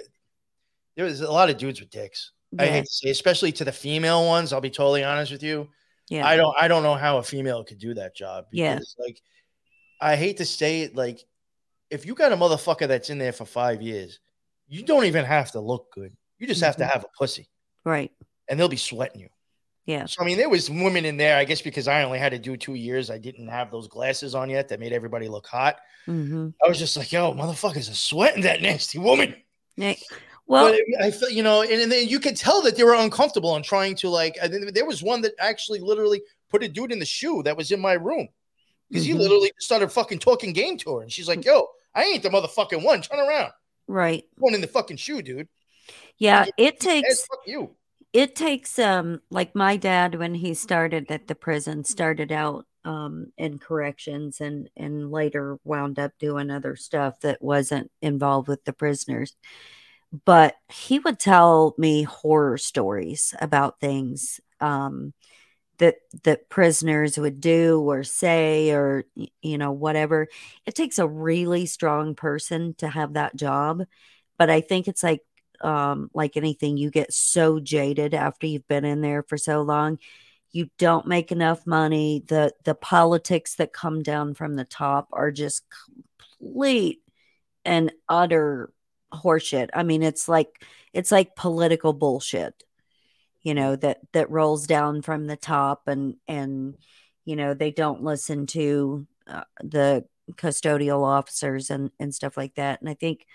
there was a lot of dudes with dicks. I hate to say, especially to the female ones. I'll be totally honest with you. yeah, I don't I don't know how a female could do that job. Yeah. Like, I hate to say it, like, if you got a motherfucker that's in there for five years, you don't even have to look good. You just have to Mhm. have a pussy, right. and they'll be sweating you. Yeah. So I mean, there was women in there. I guess because I only had to do two years, I didn't have those glasses on yet that made everybody look hot. hmm I was just like, yo, motherfuckers are sweating that nasty woman. Well, but I felt, you know, and, and then you could tell that they were uncomfortable and trying to like. There was one that actually literally put a dude in the shoe that was in my room because he Mhm. literally started fucking talking game to her, and she's like, yo, I ain't the motherfucking one. Turn around, right. one in the fucking shoe, dude. Yeah, it takes fuck you. It takes um like my dad when he started at the prison started out um in corrections and and later wound up doing other stuff that wasn't involved with the prisoners. But he would tell me horror stories about things um that that prisoners would do or say or you know whatever. It takes a really strong person to have that job but i think it's like um like anything you get so jaded after you've been in there for so long. You don't make enough money. The the politics that come down from the top are just complete and utter horseshit. I mean it's like it's like political bullshit you know that that rolls down from the top and and you know they don't listen to uh, the custodial officers and and stuff like that. And i think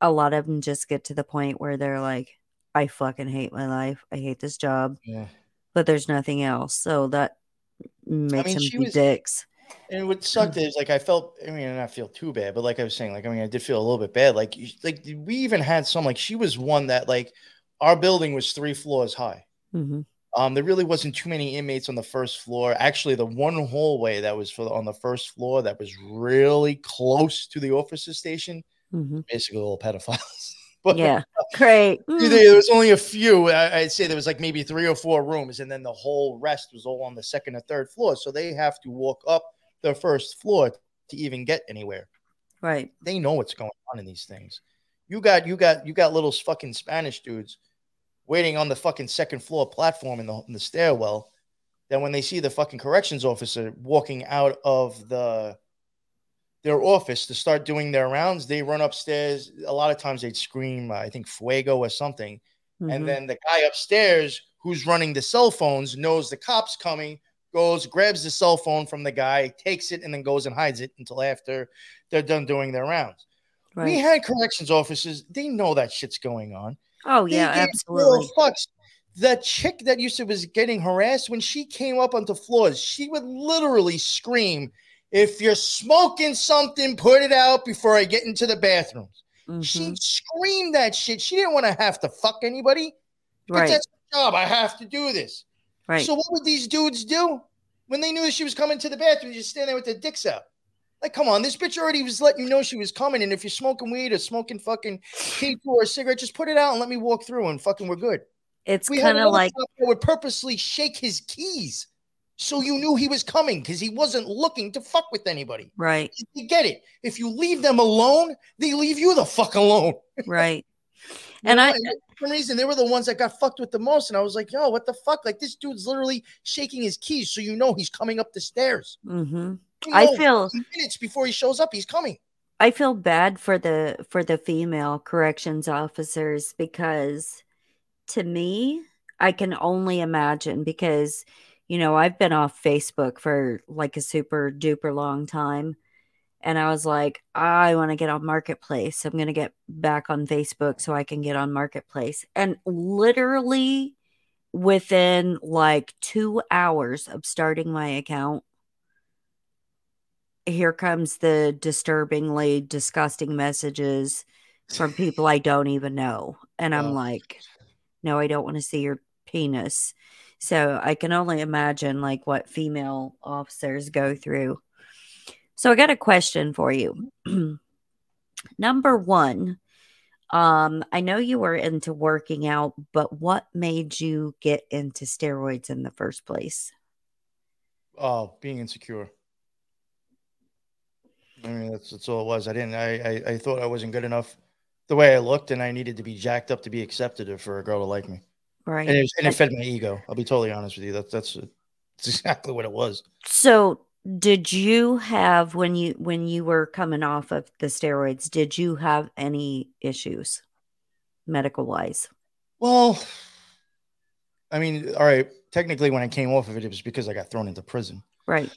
a lot of them just get to the point where they're like i fucking hate my life i hate this job Yeah. but there's nothing else so that makes mean, them be was- dicks And what sucked is like I felt. I mean, I feel too bad, but like I was saying, like I mean, I did feel a little bit bad. Like, like we even had some. Like she was one that like our building was three floors high. hmm Um, there really wasn't too many inmates on the first floor. Actually, the one hallway that was for the, on the first floor that was really close to the officer station, hmm basically all pedophiles. but yeah great Mm. there was only a few. I, I'd say there was like maybe three or four rooms, and then the whole rest was all on the second or third floor. So they have to walk up the first floor to even get anywhere. right They know what's going on in these things. You got you got you got little fucking Spanish dudes waiting on the fucking second floor platform in the in the stairwell. Then when they see the fucking corrections officer walking out of the their office to start doing their rounds, they run upstairs. A lot of times they'd scream, uh, I think "fuego" or something, Mhm. and then the guy upstairs who's running the cell phones knows the cops coming, goes, grabs the cell phone from the guy, takes it, and then goes and hides it until after they're done doing their rounds. Right. We had corrections officers, they know that shit's going on. Oh, yeah, absolutely. Fucks. The chick that used to was getting harassed when she came up onto floors, she would literally scream, If you're smoking something, put it out before I get into the bathrooms. Mm-hmm. She screamed that shit. She didn't want to have to fuck anybody. Right. That's my job. I have to do this. Right. So what would these dudes do when they knew that she was coming to the bathroom? Just stand there with their dicks out. Like, come on, this bitch already was letting you know she was coming. And if you're smoking weed or smoking fucking K2 or a cigarette, just put it out and let me walk through and fucking we're good. It's we kind of like would purposely shake his keys so you knew he was coming because he wasn't looking to fuck with anybody. Right. You get it. If you leave them alone, they leave you the fuck alone. Right. and I for some reason they were the ones that got fucked with the most. And I was like, yo, what the fuck? Like this dude's literally shaking his keys so you know he's coming up the stairs. Mm-hmm. You know, I feel minutes before he shows up, he's coming. I feel bad for the for the female corrections officers because to me, I can only imagine because you know, I've been off Facebook for like a super duper long time. And I was like, I want to get on Marketplace. I'm going to get back on Facebook so I can get on Marketplace. And literally within like two hours of starting my account, here comes the disturbingly disgusting messages from people I don't even know. And I'm oh. like, no, I don't want to see your penis. So I can only imagine like what female officers go through. So I got a question for you. Number one, um, I know you were into working out, but what made you get into steroids in the first place? Oh, being insecure. I mean, that's, that's all it was. I didn't, I, I, I thought I wasn't good enough the way I looked, and I needed to be jacked up to be accepted for a girl to like me. Right. And it, was, and it fed my ego. I'll be totally honest with you. That's that's that's exactly what it was. So, did you have when you when you were coming off of the steroids? Did you have any issues, medical wise? Well, I mean, all right. Technically, when I came off of it, it was because I got thrown into prison. Right.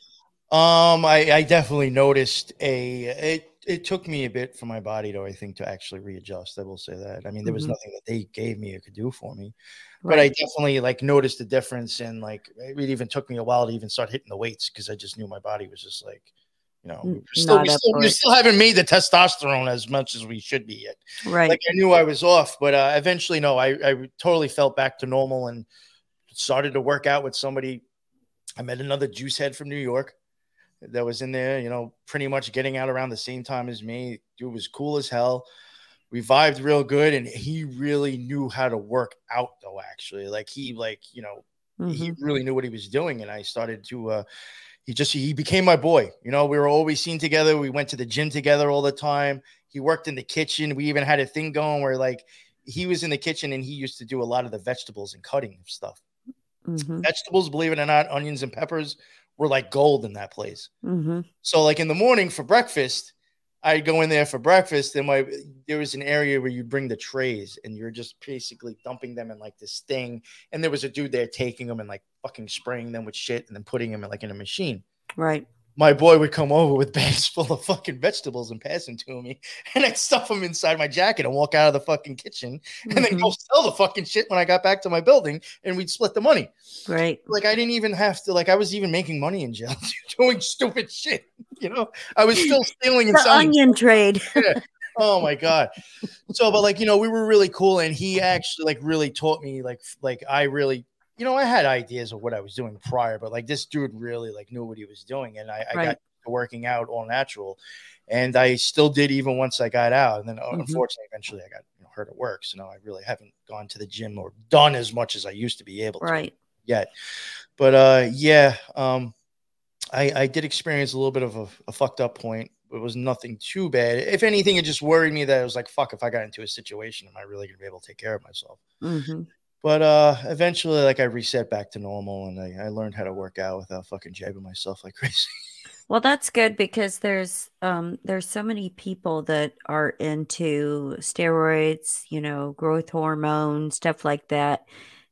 Um, I, I definitely noticed a it it took me a bit for my body to I think to actually readjust. I will say that. I mean, there was mm-hmm. nothing that they gave me or could do for me, right. but I definitely like noticed the difference. And like it even took me a while to even start hitting the weights because I just knew my body was just like, you know, we still, we still, we still haven't made the testosterone as much as we should be yet. Right. Like I knew I was off, but uh, eventually, no, I I totally felt back to normal and started to work out with somebody. I met another juice head from New York that was in there, you know, pretty much getting out around the same time as me. Dude was cool as hell. We vibed real good, and he really knew how to work out, though. Actually, like he, like you know, mm-hmm. he really knew what he was doing, and I started to. uh He just he became my boy. You know, we were always seen together. We went to the gym together all the time. He worked in the kitchen. We even had a thing going where like he was in the kitchen and he used to do a lot of the vegetables and cutting stuff. Mm-hmm. Vegetables, believe it or not, onions and peppers were like gold in that place. Mm-hmm. So like in the morning for breakfast, I'd go in there for breakfast, and my there was an area where you bring the trays, and you're just basically dumping them in like this thing. And there was a dude there taking them and like fucking spraying them with shit, and then putting them in like in a machine. Right my boy would come over with bags full of fucking vegetables and pass them to me. And I'd stuff them inside my jacket and walk out of the fucking kitchen and mm-hmm. then go sell the fucking shit when I got back to my building and we'd split the money. Right. Like I didn't even have to, like, I was even making money in jail doing stupid shit. You know, I was still stealing and the selling. onion trade. yeah. Oh my God. So, but like, you know, we were really cool. And he actually like really taught me, like, like I really you know, I had ideas of what I was doing prior, but like this dude really like knew what he was doing, and I, I right. got working out all natural, and I still did even once I got out, and then uh, mm-hmm. unfortunately, eventually I got you know, hurt at work, so now I really haven't gone to the gym or done as much as I used to be able to right. yet. But uh, yeah, um, I, I did experience a little bit of a, a fucked up point. It was nothing too bad. If anything, it just worried me that it was like, fuck, if I got into a situation, am I really gonna be able to take care of myself? Mm-hmm. But uh, eventually, like I reset back to normal, and I, I learned how to work out without fucking jabbing myself like crazy. Well, that's good because there's um there's so many people that are into steroids, you know, growth hormone, stuff like that,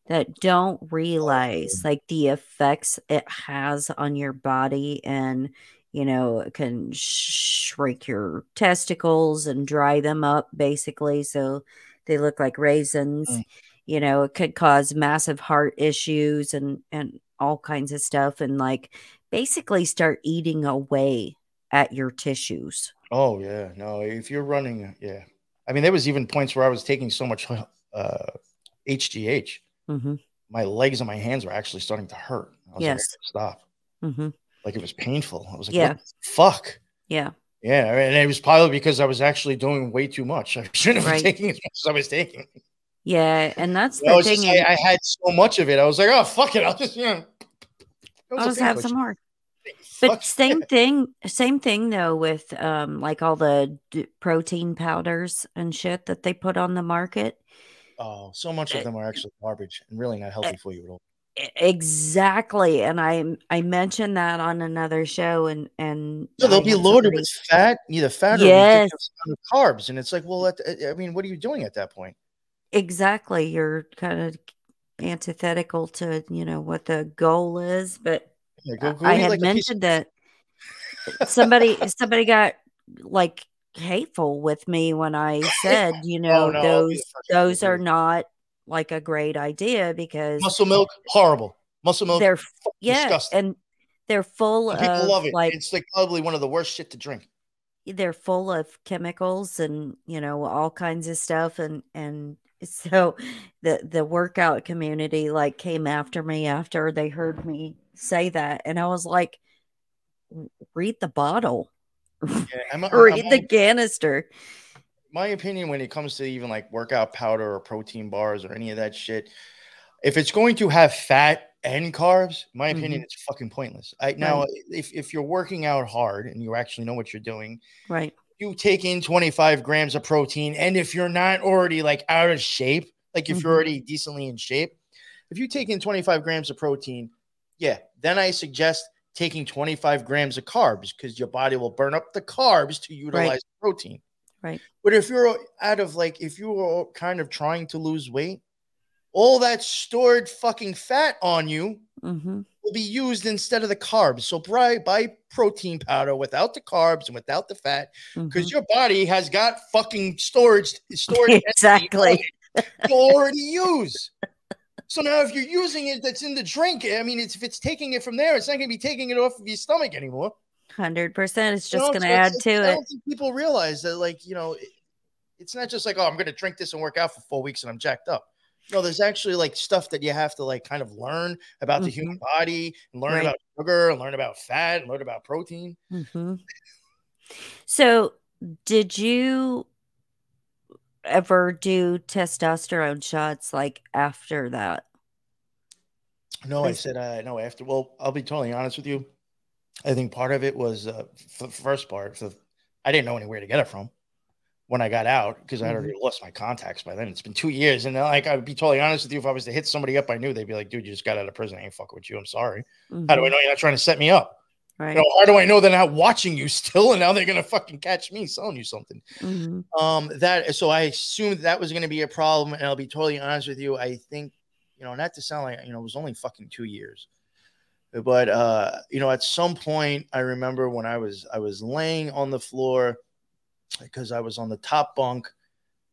that don't realize like the effects it has on your body and you know it can shrink your testicles and dry them up basically so they look like raisins Mm. You know it could cause massive heart issues and and all kinds of stuff and like basically start eating away at your tissues Oh yeah, no. If you're running, yeah. I mean, there was even points where I was taking so much uh, HGH, hmm my legs and my hands were actually starting to hurt. I was like, I Yes. gotta stop. hmm Like it was painful. I was like, Yeah. fuck? yeah Yeah, and it was probably because I was actually doing way too much. I shouldn't have Right. been taking as much as I was taking. Yeah and that's the thing just, I, I had so much of it. I was like, oh fuck it, I'll just you know, i'll just have some more Fuck But same thing, same thing though with um like all the d- protein powders and shit that they put on the market. Oh, so much of them are actually garbage and really not healthy for you at all. Exactly, and I I mentioned that on another show, and and So they'll be loaded with fat, either fat or Yes. ridiculous carbs, and it's like, well, I mean, what are you doing at that point? Exactly. You're kind of antithetical to you know what the goal is, but Yeah, go- go I had like mentioned that somebody somebody got like hateful with me when I said, you oh, know, Oh, no, I'll be the those those are not like a great idea because muscle milk, horrible. Muscle milk, they're yeah, disgusting. and they're full and people of love it. like it's like probably one of the worst shit to drink. they're full of chemicals and you know all kinds of stuff and and so the the workout community like came after me after they heard me say that and I was like read the bottle Yeah, I'm, I'm- read I'm the canister. My opinion when it comes to even like workout powder or protein bars or any of that shit, if it's going to have fat and carbs, my opinion, mm-hmm. it's fucking pointless. I now if, if you're working out hard and you actually know what you're doing, right you take in 25 grams of protein, and if you're not already like out of shape, like if Mhm. you're already decently in shape, if you take in 25 grams of protein, yeah, then I suggest taking 25 grams of carbs because your body will burn up the carbs to utilize protein. Right. But if you're out of like, if you are kind of trying to lose weight, all that stored fucking fat on you mm-hmm. will be used instead of the carbs. So buy, buy protein powder without the carbs and without the fat mm-hmm. because your body has got fucking storage storage Exactly. to already use. So now if you're using it that's in the drink, I mean, it's if it's taking it from there, it's not going to be taking it off of your stomach anymore. Hundred percent. It's You just know, going to add to I it. don't think people realize that, like, you know, it- it's not just like, oh, I'm going to drink this and work out for four weeks and I'm jacked up. No, there's actually like stuff that you have to like kind of learn about the human body and learn Mm-hmm. Right. about sugar and learn about fat and learn about protein. hmm So, did you ever do testosterone shots like after that? No, I said uh, no after. Well, I'll be totally honest with you. I think part of it was uh, the first part. For I didn't know anywhere to get it from when I got out because I had already lost my contacts by then. It's been two years, and like I'd be totally honest with you, if I was to hit somebody up I knew, they'd be like, "Dude, you just got out of prison. I ain't fucking with you. I'm sorry. How do I Mhm. know you're not trying to set me up? Right. You know, how do I know they're not watching you still, and now they're gonna fucking catch me selling you something? Mhm. Um, that so I assumed that was going to be a problem, and I'll be totally honest with you. I think, you know, not to sound like you know, it was only fucking two years, but uh, you know, at some point, I remember when I was I was laying on the floor because I was on the top bunk.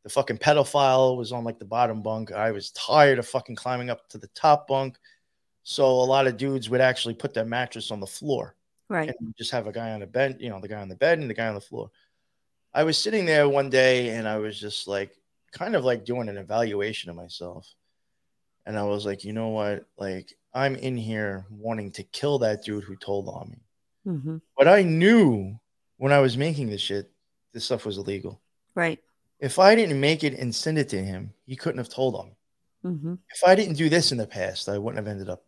The fucking pedophile was on like the bottom bunk. I was tired of fucking climbing up to the top bunk, so a lot of dudes would actually put their mattress on the floor Right. and just have a guy on the bed, you know, the guy on the bed and the guy on the floor. I was sitting there one day and I was just like, kind of like doing an evaluation of myself. And I was like, you know what? Like, I'm in here wanting to kill that dude who told on me. hmm But I knew when I was making this shit, this stuff was illegal. Right. If I didn't make it and send it to him, he couldn't have told on me. hmm If I didn't do this in the past, I wouldn't have ended up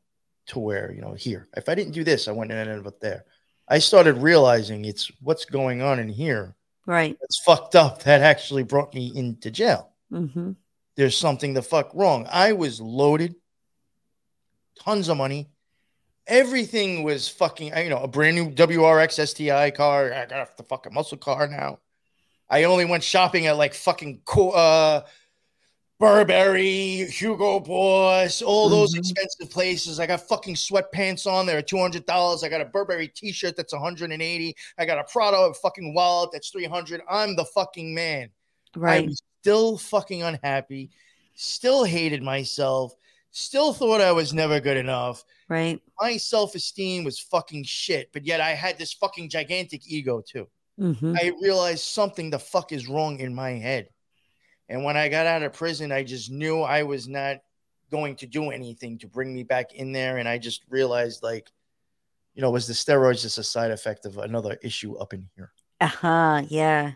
to where, you know, here. If I didn't do this, I wouldn't have ended up there. I started realizing it's what's going on in here Right. It's fucked up that actually brought me into jail. hmm There's something the fuck wrong. I was loaded, tons of money. Everything was fucking, you know, a brand new WRX STI car. I got off the fucking muscle car now. I only went shopping at like fucking uh Burberry, Hugo Boss, all those Mhm. expensive places. I got fucking sweatpants on there, two hundred dollars. I got a Burberry T-shirt that's one hundred and eighty. I got a Prada fucking wallet that's three hundred. I'm the fucking man. Right. I Right. was still fucking unhappy, still hated myself, still thought I was never good enough. Right. My self-esteem was fucking shit, but yet I had this fucking gigantic ego too. Hmm I realized something the fuck is wrong in my head. And when I got out of prison, I just knew I was not going to do anything to bring me back in there. And I just realized, like, you know, was the steroids just a side effect of another issue up in here? Uh-huh. Yeah.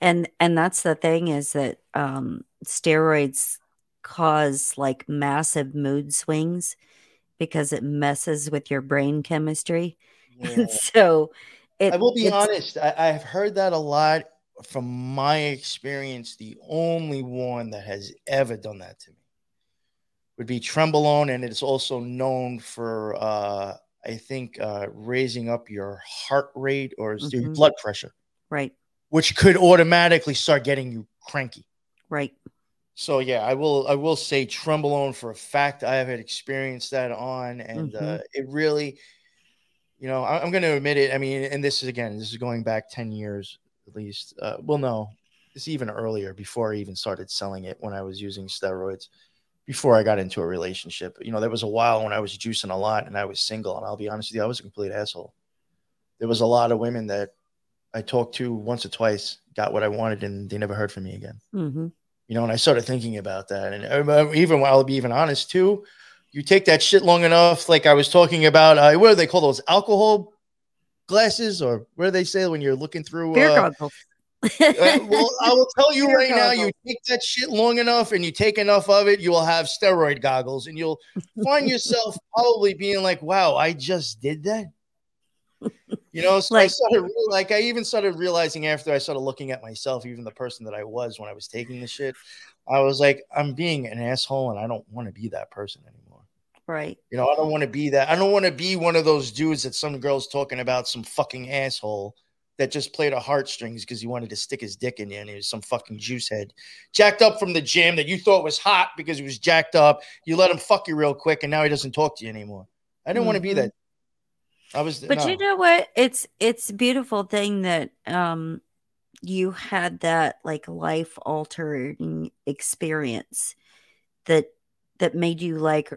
And and that's the thing is that um steroids cause like massive mood swings because it messes with your brain chemistry. And so it I will be honest. I, I've heard that a lot from my experience. The only one that has ever done that to me would be Trenbolone, and it's also known for, uh, I think, uh, raising up your heart rate or your Mhm. blood pressure, Right. which could automatically start getting you cranky. Right. So yeah, I will. I will say Trenbolone for a fact. I have had experienced that on, and uh, Mhm. it really, you know, I, I'm going to admit it. I mean, and this is again, this is going back ten years at least. Uh, well, no, it's even earlier before I even started selling it when I was using steroids. Before I got into a relationship, you know, there was a while when I was juicing a lot and I was single. And I'll be honest with you, I was a complete asshole. There was a lot of women that I talked to once or twice, got what I wanted, and they never heard from me again hmm you know, and I started thinking about that. And uh, even while I'll be even honest too, you take that shit long enough, like I was talking about, uh, what do they call those alcohol glasses, or what do they say when you're looking through? Beer uh, goggles. uh, well, I will tell you Beer right now, you take that shit long enough and you take enough of it, you will have steroid goggles, and you'll find yourself probably being like, "Wow, I just did that." You know, so I started like I even started realizing after I started looking at myself, even the person that I was when I was taking the shit, I was like, I'm being an asshole, and I don't want to be that person anymore. Right. You know, I don't want to be that. I don't want to be one of those dudes that some girls talking about some fucking asshole that just played a heartstrings because he wanted to stick his dick in you and he was some fucking juice head. Jacked up from the gym that you thought was hot because he was jacked up. You let him fuck you real quick and now he doesn't talk to you anymore. I didn't want to be that. I was But no. you know what? It's it's a beautiful thing that um you had that like life altering experience that that made you like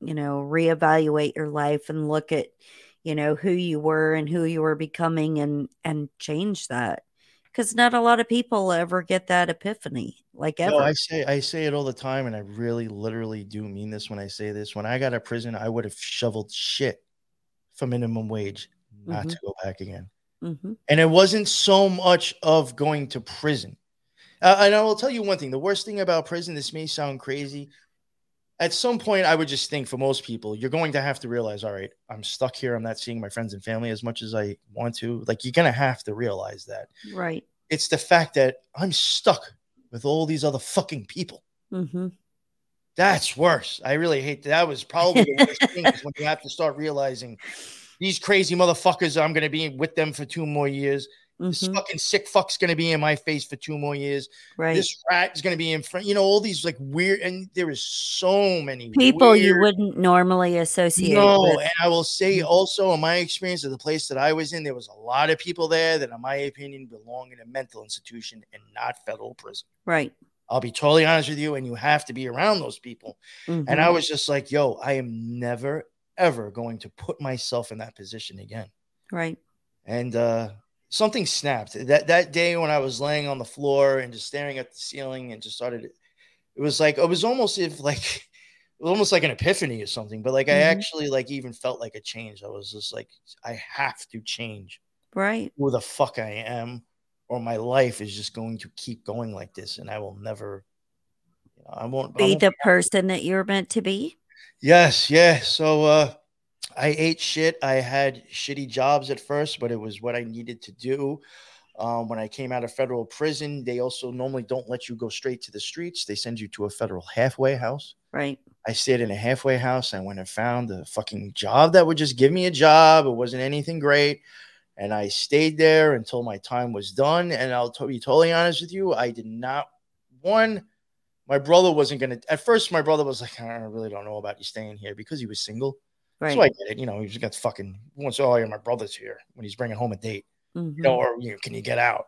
you know reevaluate your life and look at you know who you were and who you were becoming and and change that because not a lot of people ever get that epiphany like ever No, I say I say it all the time, and I really, literally do mean this when I say this. When I got out of prison, I would have shoveled shit for minimum wage, not Mhm. to go back again. hmm And it wasn't so much of going to prison. Uh, and I will tell you one thing: the worst thing about prison. This may sound crazy. At some point, I would just think for most people, you're going to have to realize, all right, I'm stuck here. I'm not seeing my friends and family as much as I want to. Like, you're going to have to realize that. right It's the fact that I'm stuck with all these other fucking people. hmm That's worse. I really hate that. That was probably the worst thing is when you have to start realizing these crazy motherfuckers, I'm going to be with them for two more years. This hmm fucking sick fuck's going to be in my face for two more years. right This rat is going to be in front. You know, all these like weird, and there is so many people you wouldn't normally associate No, with and I will say Mhm. also, in my experience of the place that I was in, there was a lot of people there that, in my opinion, belong in a mental institution and not federal prison. right I'll be totally honest with you, and you have to be around those people. And Mhm. I was just like, yo, I am never, ever going to put myself in that position again. right And uh, something snapped. That that day when I was laying on the floor and just staring at the ceiling and just started, it was like, it was almost if like, it was almost like an epiphany or something. But like, I Mhm. actually like even felt like a change. I was just like, I have to change right who the fuck I am, or my life is just going to keep going like this, and I will never, you know, I won't I be won't the person that you're meant to be Yes, yeah. So uh I ate shit. I had shitty jobs at first, but it was what I needed to do. Um, when I came out of federal prison, they also normally don't let you go straight to the streets. They send you to a federal halfway house. right I stayed in a halfway house. I went and found a fucking job that would just give me a job. It wasn't anything great. And I stayed there until my time was done. And I'll to- be totally honest with you, I did not, one, my brother wasn't gonna. At first, my brother was like, "I really don't know about you staying here," because he was single. Right. So I get it. You know, he's got fucking once. Oh, yeah, my brother's here when he's bringing home a date. Mhm. You know, or you know, can you get out?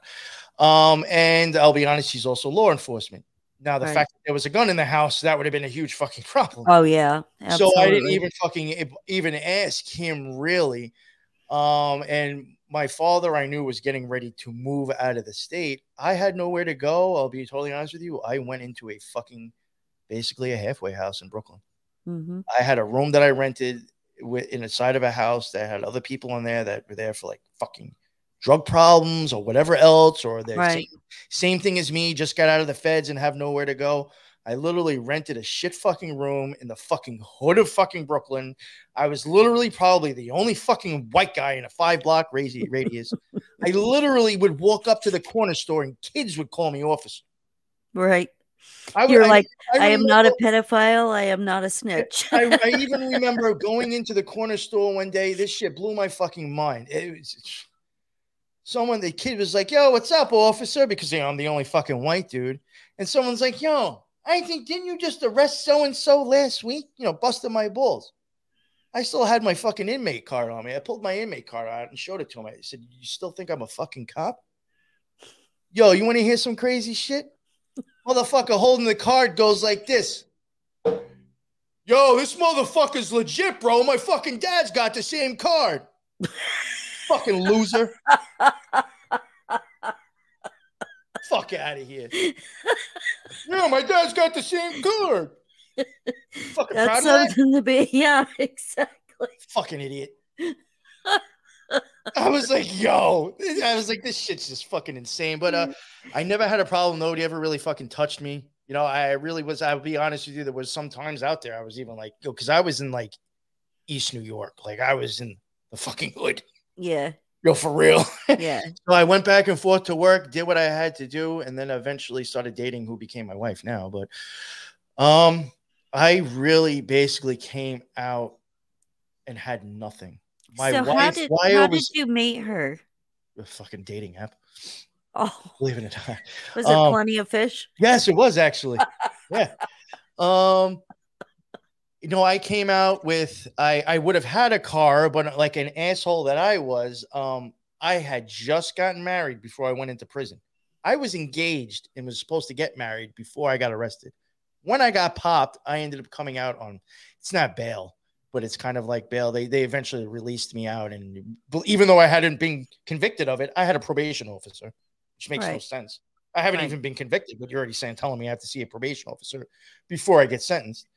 Um, and I'll be honest, he's also law enforcement. Now, the Right. fact that there was a gun in the house, that would have been a huge fucking problem. Oh yeah. So I didn't even fucking even ask him really. Um, and my father, I knew was getting ready to move out of the state. I had nowhere to go. I'll be totally honest with you. I went into a fucking basically a halfway house in Brooklyn. Mhm. I had a room that I rented in the side of a house that had other people in there that were there for like fucking drug problems or whatever else, or the Right. same, same thing as me, just got out of the feds and have nowhere to go. I literally rented a shit fucking room in the fucking hood of fucking Brooklyn. I was literally probably the only fucking white guy in a five block radius. I literally would walk up to the corner store and kids would call me officer. Right. I, You're I- like, I am not a pedophile. I am not a snitch. I, I even remember going into the corner store one day. This shit blew my fucking mind. It was someone. The kid was like, "Yo, what's up, officer?" Because you know, I'm the only fucking white dude. And someone's like, "Yo, I think didn't you just arrest so and so last week? You know, busted my balls." I still had my fucking inmate card on me. I pulled my inmate card out and showed it to him. I said, "You still think I'm a fucking cop?" Yo, you want to hear some crazy shit? Motherfucker holding the card goes like this. Yo, this motherfucker's legit, bro. My fucking dad's got the same card. fucking loser. Fuck out of here. Yeah, my dad's got the same card. fucking proud That's of that? something to be. Yeah, exactly. Fucking idiot. I was like, yo, I was like, this shit's just fucking insane. But uh, I never had a problem. Nobody ever really fucking touched me. You know, I really was. I'll be honest with you. There was some times out there I was even like, yo, because I was in like East New York. Like I was in the fucking hood. Yeah. Yo, for real. Yeah. So I went back and forth to work, did what I had to do, and then eventually started dating who became my wife now. But um, I really basically came out and had nothing. My so how did how always did you meet her? a fucking dating app? Oh, Believe it or not. was it Um, plenty of fish? Yes, it was actually. yeah. Um, you know, I came out with I I would have had a car, but like an asshole that I was, um, I had just gotten married before I went into prison. I was engaged and was supposed to get married before I got arrested. When I got popped, I ended up coming out on it's not bail, but it's kind of like bail. They they eventually released me out, and even though I hadn't been convicted of it, I had a probation officer, which makes no sense. I haven't Right. even been convicted, but you're already saying telling me I have to see a probation officer before I get sentenced.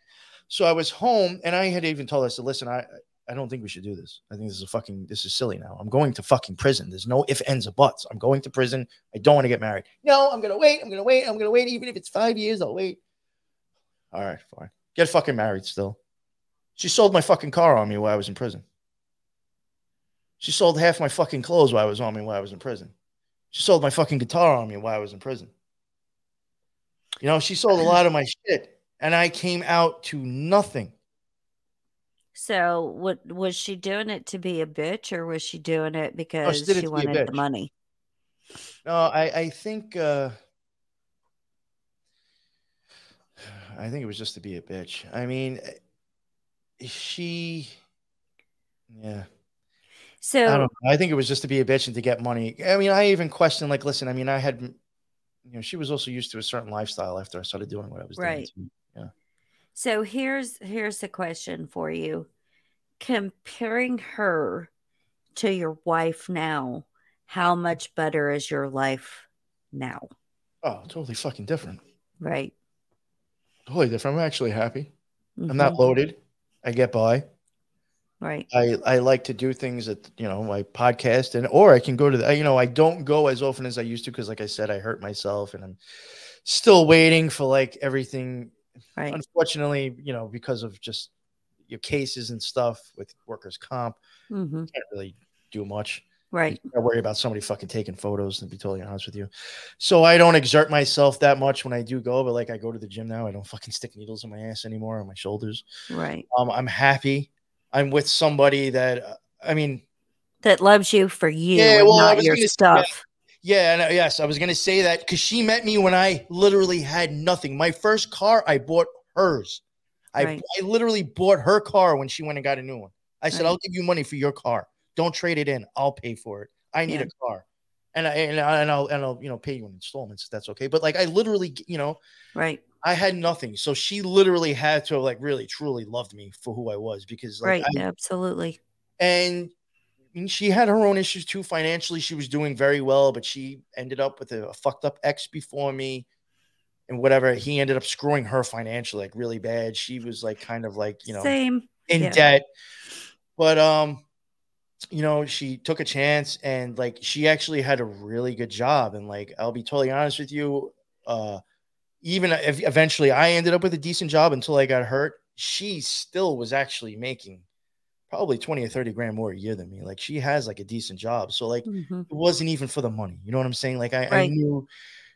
So I was home, and I had even told her, I said, "Listen, I I don't think we should do this. I think this is a fucking this is silly now. I'm going to fucking prison. There's no if ends or buts. I'm going to prison. I don't want to get married. No, I'm gonna wait. I'm gonna wait. I'm gonna wait. Even if it's five years, I'll wait. All right, fine. Get fucking married still. She sold my fucking car on me while I was in prison. She sold half my fucking clothes while I was on me while I was in prison. She sold my fucking guitar on me while I was in prison. You know, she sold a lot of my shit, and I came out to nothing. So, what was she doing it to be a bitch, or was she doing it because it she to be wanted the money? No, I, I think uh I think it was just to be a bitch. I mean, she yeah. I So, don't know. I think it was just to be a bitch and to get money. I mean, I even questioned like, listen, I mean, I had you know, she was also used to a certain lifestyle after I started doing what I was Right. doing. too. so here's here's the question for you: comparing her to your wife now, how much better is your life now? Oh, totally fucking different. Right? Totally different. I'm actually happy. I'm not Mhm. loaded. I get by. right. I, I like to do things that you know my podcast and or I can go to the you know I don't go as often as I used to because like I said I hurt myself and I'm still waiting for like everything Right. unfortunately you know because of just your cases and stuff with workers comp hmm can't really do much Right. I worry about somebody fucking taking photos to be totally honest with you so I don't exert myself that much when I do go but like I go to the gym now I don't fucking stick needles in my ass anymore on my shoulders Right. um I'm happy I'm with somebody that uh, I mean That loves you for you Yeah, and well, I not was your gonna stuff. Yeah, and uh, yes, I was gonna say that because she met me when I literally had nothing. My first car, I bought hers. I, Right. I literally bought her car when she went and got a new one. I said, Right. "I'll give you money for your car. Don't trade it in. I'll pay for it. I need Yeah. a car, and I and, I, and I'll and I'll you know pay you in installments. If that's okay." But like, I literally, you know, Right. I had nothing, so she literally had to have like really truly loved me for who I was because like right. I, Absolutely. and she had her own issues too financially. She was doing very well, but she ended up with a, a fucked up ex before me, and whatever. He ended up screwing her financially, like really bad. She was like kind of like you know Same. in yeah. debt, but um, you know, she took a chance and like she actually had a really good job. And like I'll be totally honest with you, uh, even if eventually I ended up with a decent job until I got hurt, she still was actually making probably 20 or 30 grand more a year than me. Like she has like a decent job. So like Mhm. it wasn't even for the money. You know what I'm saying? Like I, I knew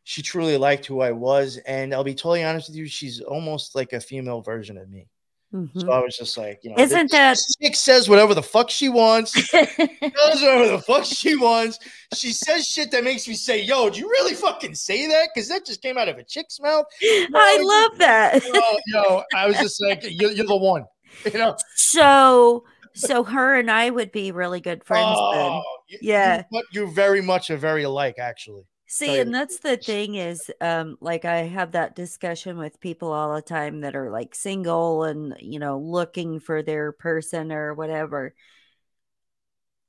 she truly liked who I was. And I'll be totally honest with you, she's almost like a female version of me. Mhm. So I was just like, you know, Isn't that chick says whatever the fuck she wants, does whatever the fuck she wants. She says shit that makes me say, yo, do you really fucking say that? Because that just came out of a chick's mouth. I love that. Yo, yo, I was just like, you're, you're the one. You know? so, so her and I would be really good friends. Oh, you- Yeah. You, you very much are very alike, actually. See, and that's the thing is, um, like I have that discussion with people all the time that are like single and you know looking for their person or whatever.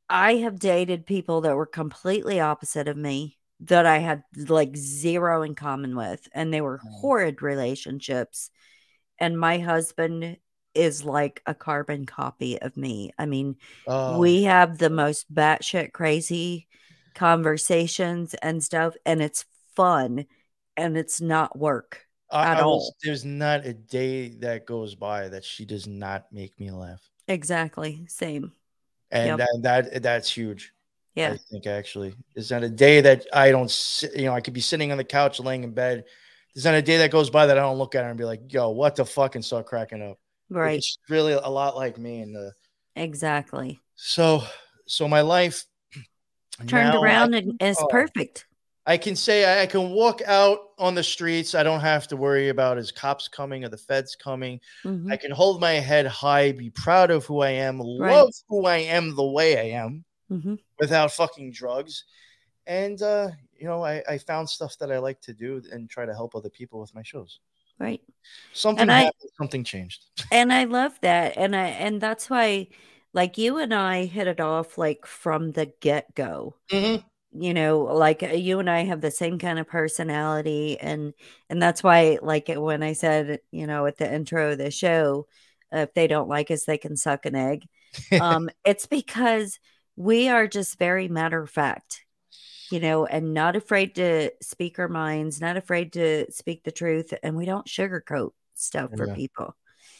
I have dated people that were completely opposite of me that I had like zero in common with, and they were Mm. horrid relationships. And my husband is like a carbon copy of me. I mean, Um, we have the most batshit crazy conversations and stuff, and it's fun and it's not work. I, at I will- all. there's not a day that goes by that she does not make me laugh. Exactly. Same. And Yep. that, that that's huge. Yeah. I think actually there's not a day that I don't, sit, you know, I could be sitting on the couch, laying in bed. There's not a day that goes by that I don't look at her and be like, "Yo, what the fuck?" and start cracking up. Right. It's really a lot like me. And uh, Exactly. so, so my life Turned now around and it's oh. perfect. I can say I, can walk out on the streets. I don't have to worry about is cops coming or the feds coming. Mhm. I can hold my head high, be proud of who I am, Right. love who I am the way I am. Mhm. without fucking drugs. And uh, you know, I, I found stuff that I like to do and try to help other people with my shows. Right. Something And I- happened, something changed. And I love that. And I and that's why like you and I hit it off like from the get-go. Mhm. you know like uh, you and i have the same kind of personality and and that's why like when i said you know at the intro of the show uh, if they don't like us they can suck an egg um it's because we are just very matter of fact you know and not afraid to speak our minds not afraid to speak the truth and we don't sugarcoat stuff for people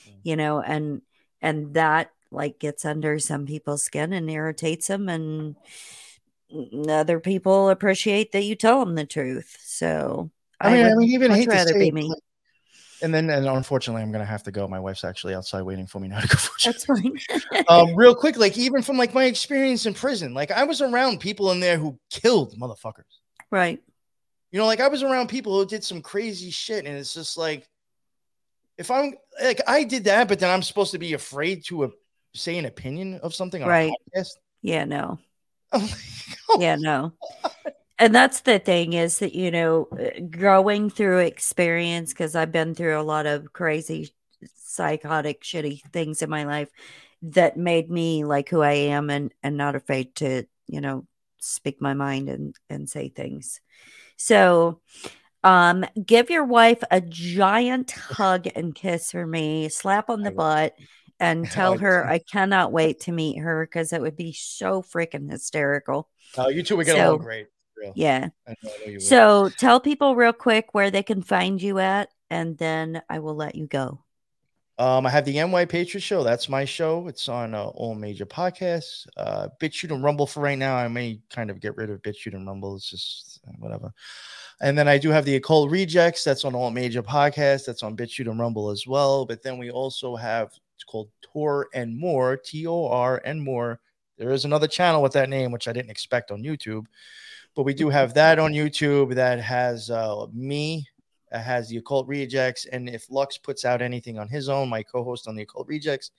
Yeah. you know and and that like gets under some people's skin and irritates them and other people appreciate that you tell them the truth so I mean, I would mean, even hate to rather be me. And then, and unfortunately, I'm gonna have to go. My wife's actually outside waiting for me now to go. For that's fine um, real quick, like even from like my experience in prison, like I was around people in there who killed motherfuckers. right You know, like I was around people who did some crazy shit, and it's just like, if I'm like I did that, but then I'm supposed to be afraid to say an opinion of something on Right. a podcast. yeah no. Oh, yeah no. And that's the thing is that you know growing through experience because i've been through a lot of crazy psychotic shitty things in my life that made me like who i am and and not afraid to you know speak my mind and and say things. So um give your wife a giant hug and kiss for me. Slap on the butt and tell her i cannot wait to meet her because it would be so freaking hysterical Oh, you two would get So- along great. Yeah I know, I know so tell people real quick where they can find you at, and then I will let you go. Um, I have the NY Patriot Show. That's my show. It's on uh, all major podcasts. Uh, BitChute and Rumble for right now. I may kind of get rid of BitChute and Rumble. It's just uh, whatever. And then I do have the Occult Rejects. That's on all major podcasts. That's on BitChute and Rumble as well. But then we also have it's called Tor and More, T O R and More. There is another channel with that name, which I didn't expect on YouTube. But we do have that on YouTube that has uh, me, that has the Occult Rejects, and if Lux puts out anything on his own, my co-host on the Occult Rejects,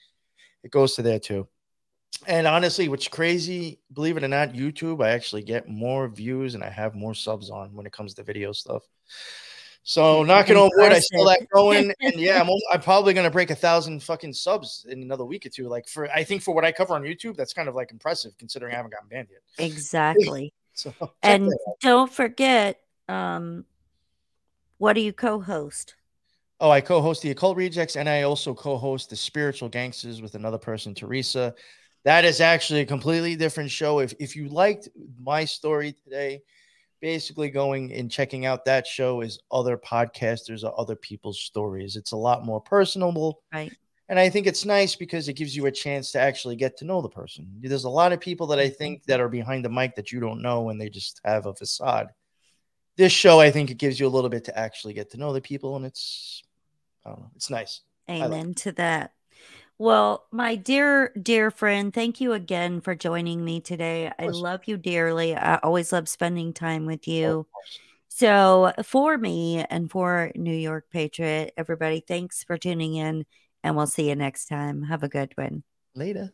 it goes to there too. And honestly, what's crazy, believe it or not, YouTube, I actually get more views and I have more subs on when it comes to video stuff. So knocking on wood, I still that going, and yeah, I'm, I'm probably gonna break a thousand fucking subs in another week or two. Like for, I think for what I cover on YouTube, that's kind of like impressive considering I haven't gotten banned yet. Exactly. so and don't forget, um, what do you co-host? Oh, I co-host the Occult Rejects, and I also co-host the Spiritual Gangsters with another person, Teresa. That is actually a completely different show. If if you liked my story today basically going and checking out that show is other podcasters or other people's stories. It's a lot more personable. Right. And I think it's nice because it gives you a chance to actually get to know the person. There's a lot of people that I mm-hmm. think that are behind the mic that you don't know and they just have a facade. This show, I think it gives you a little bit to actually get to know the people and it's I don't know, it's nice. Amen to that. Well, my dear, dear friend, thank you again for joining me today. I love you dearly. I always love spending time with you. So, for me and for New York Patriot, everybody, thanks for tuning in, and we'll see you next time. Have a good one. Later.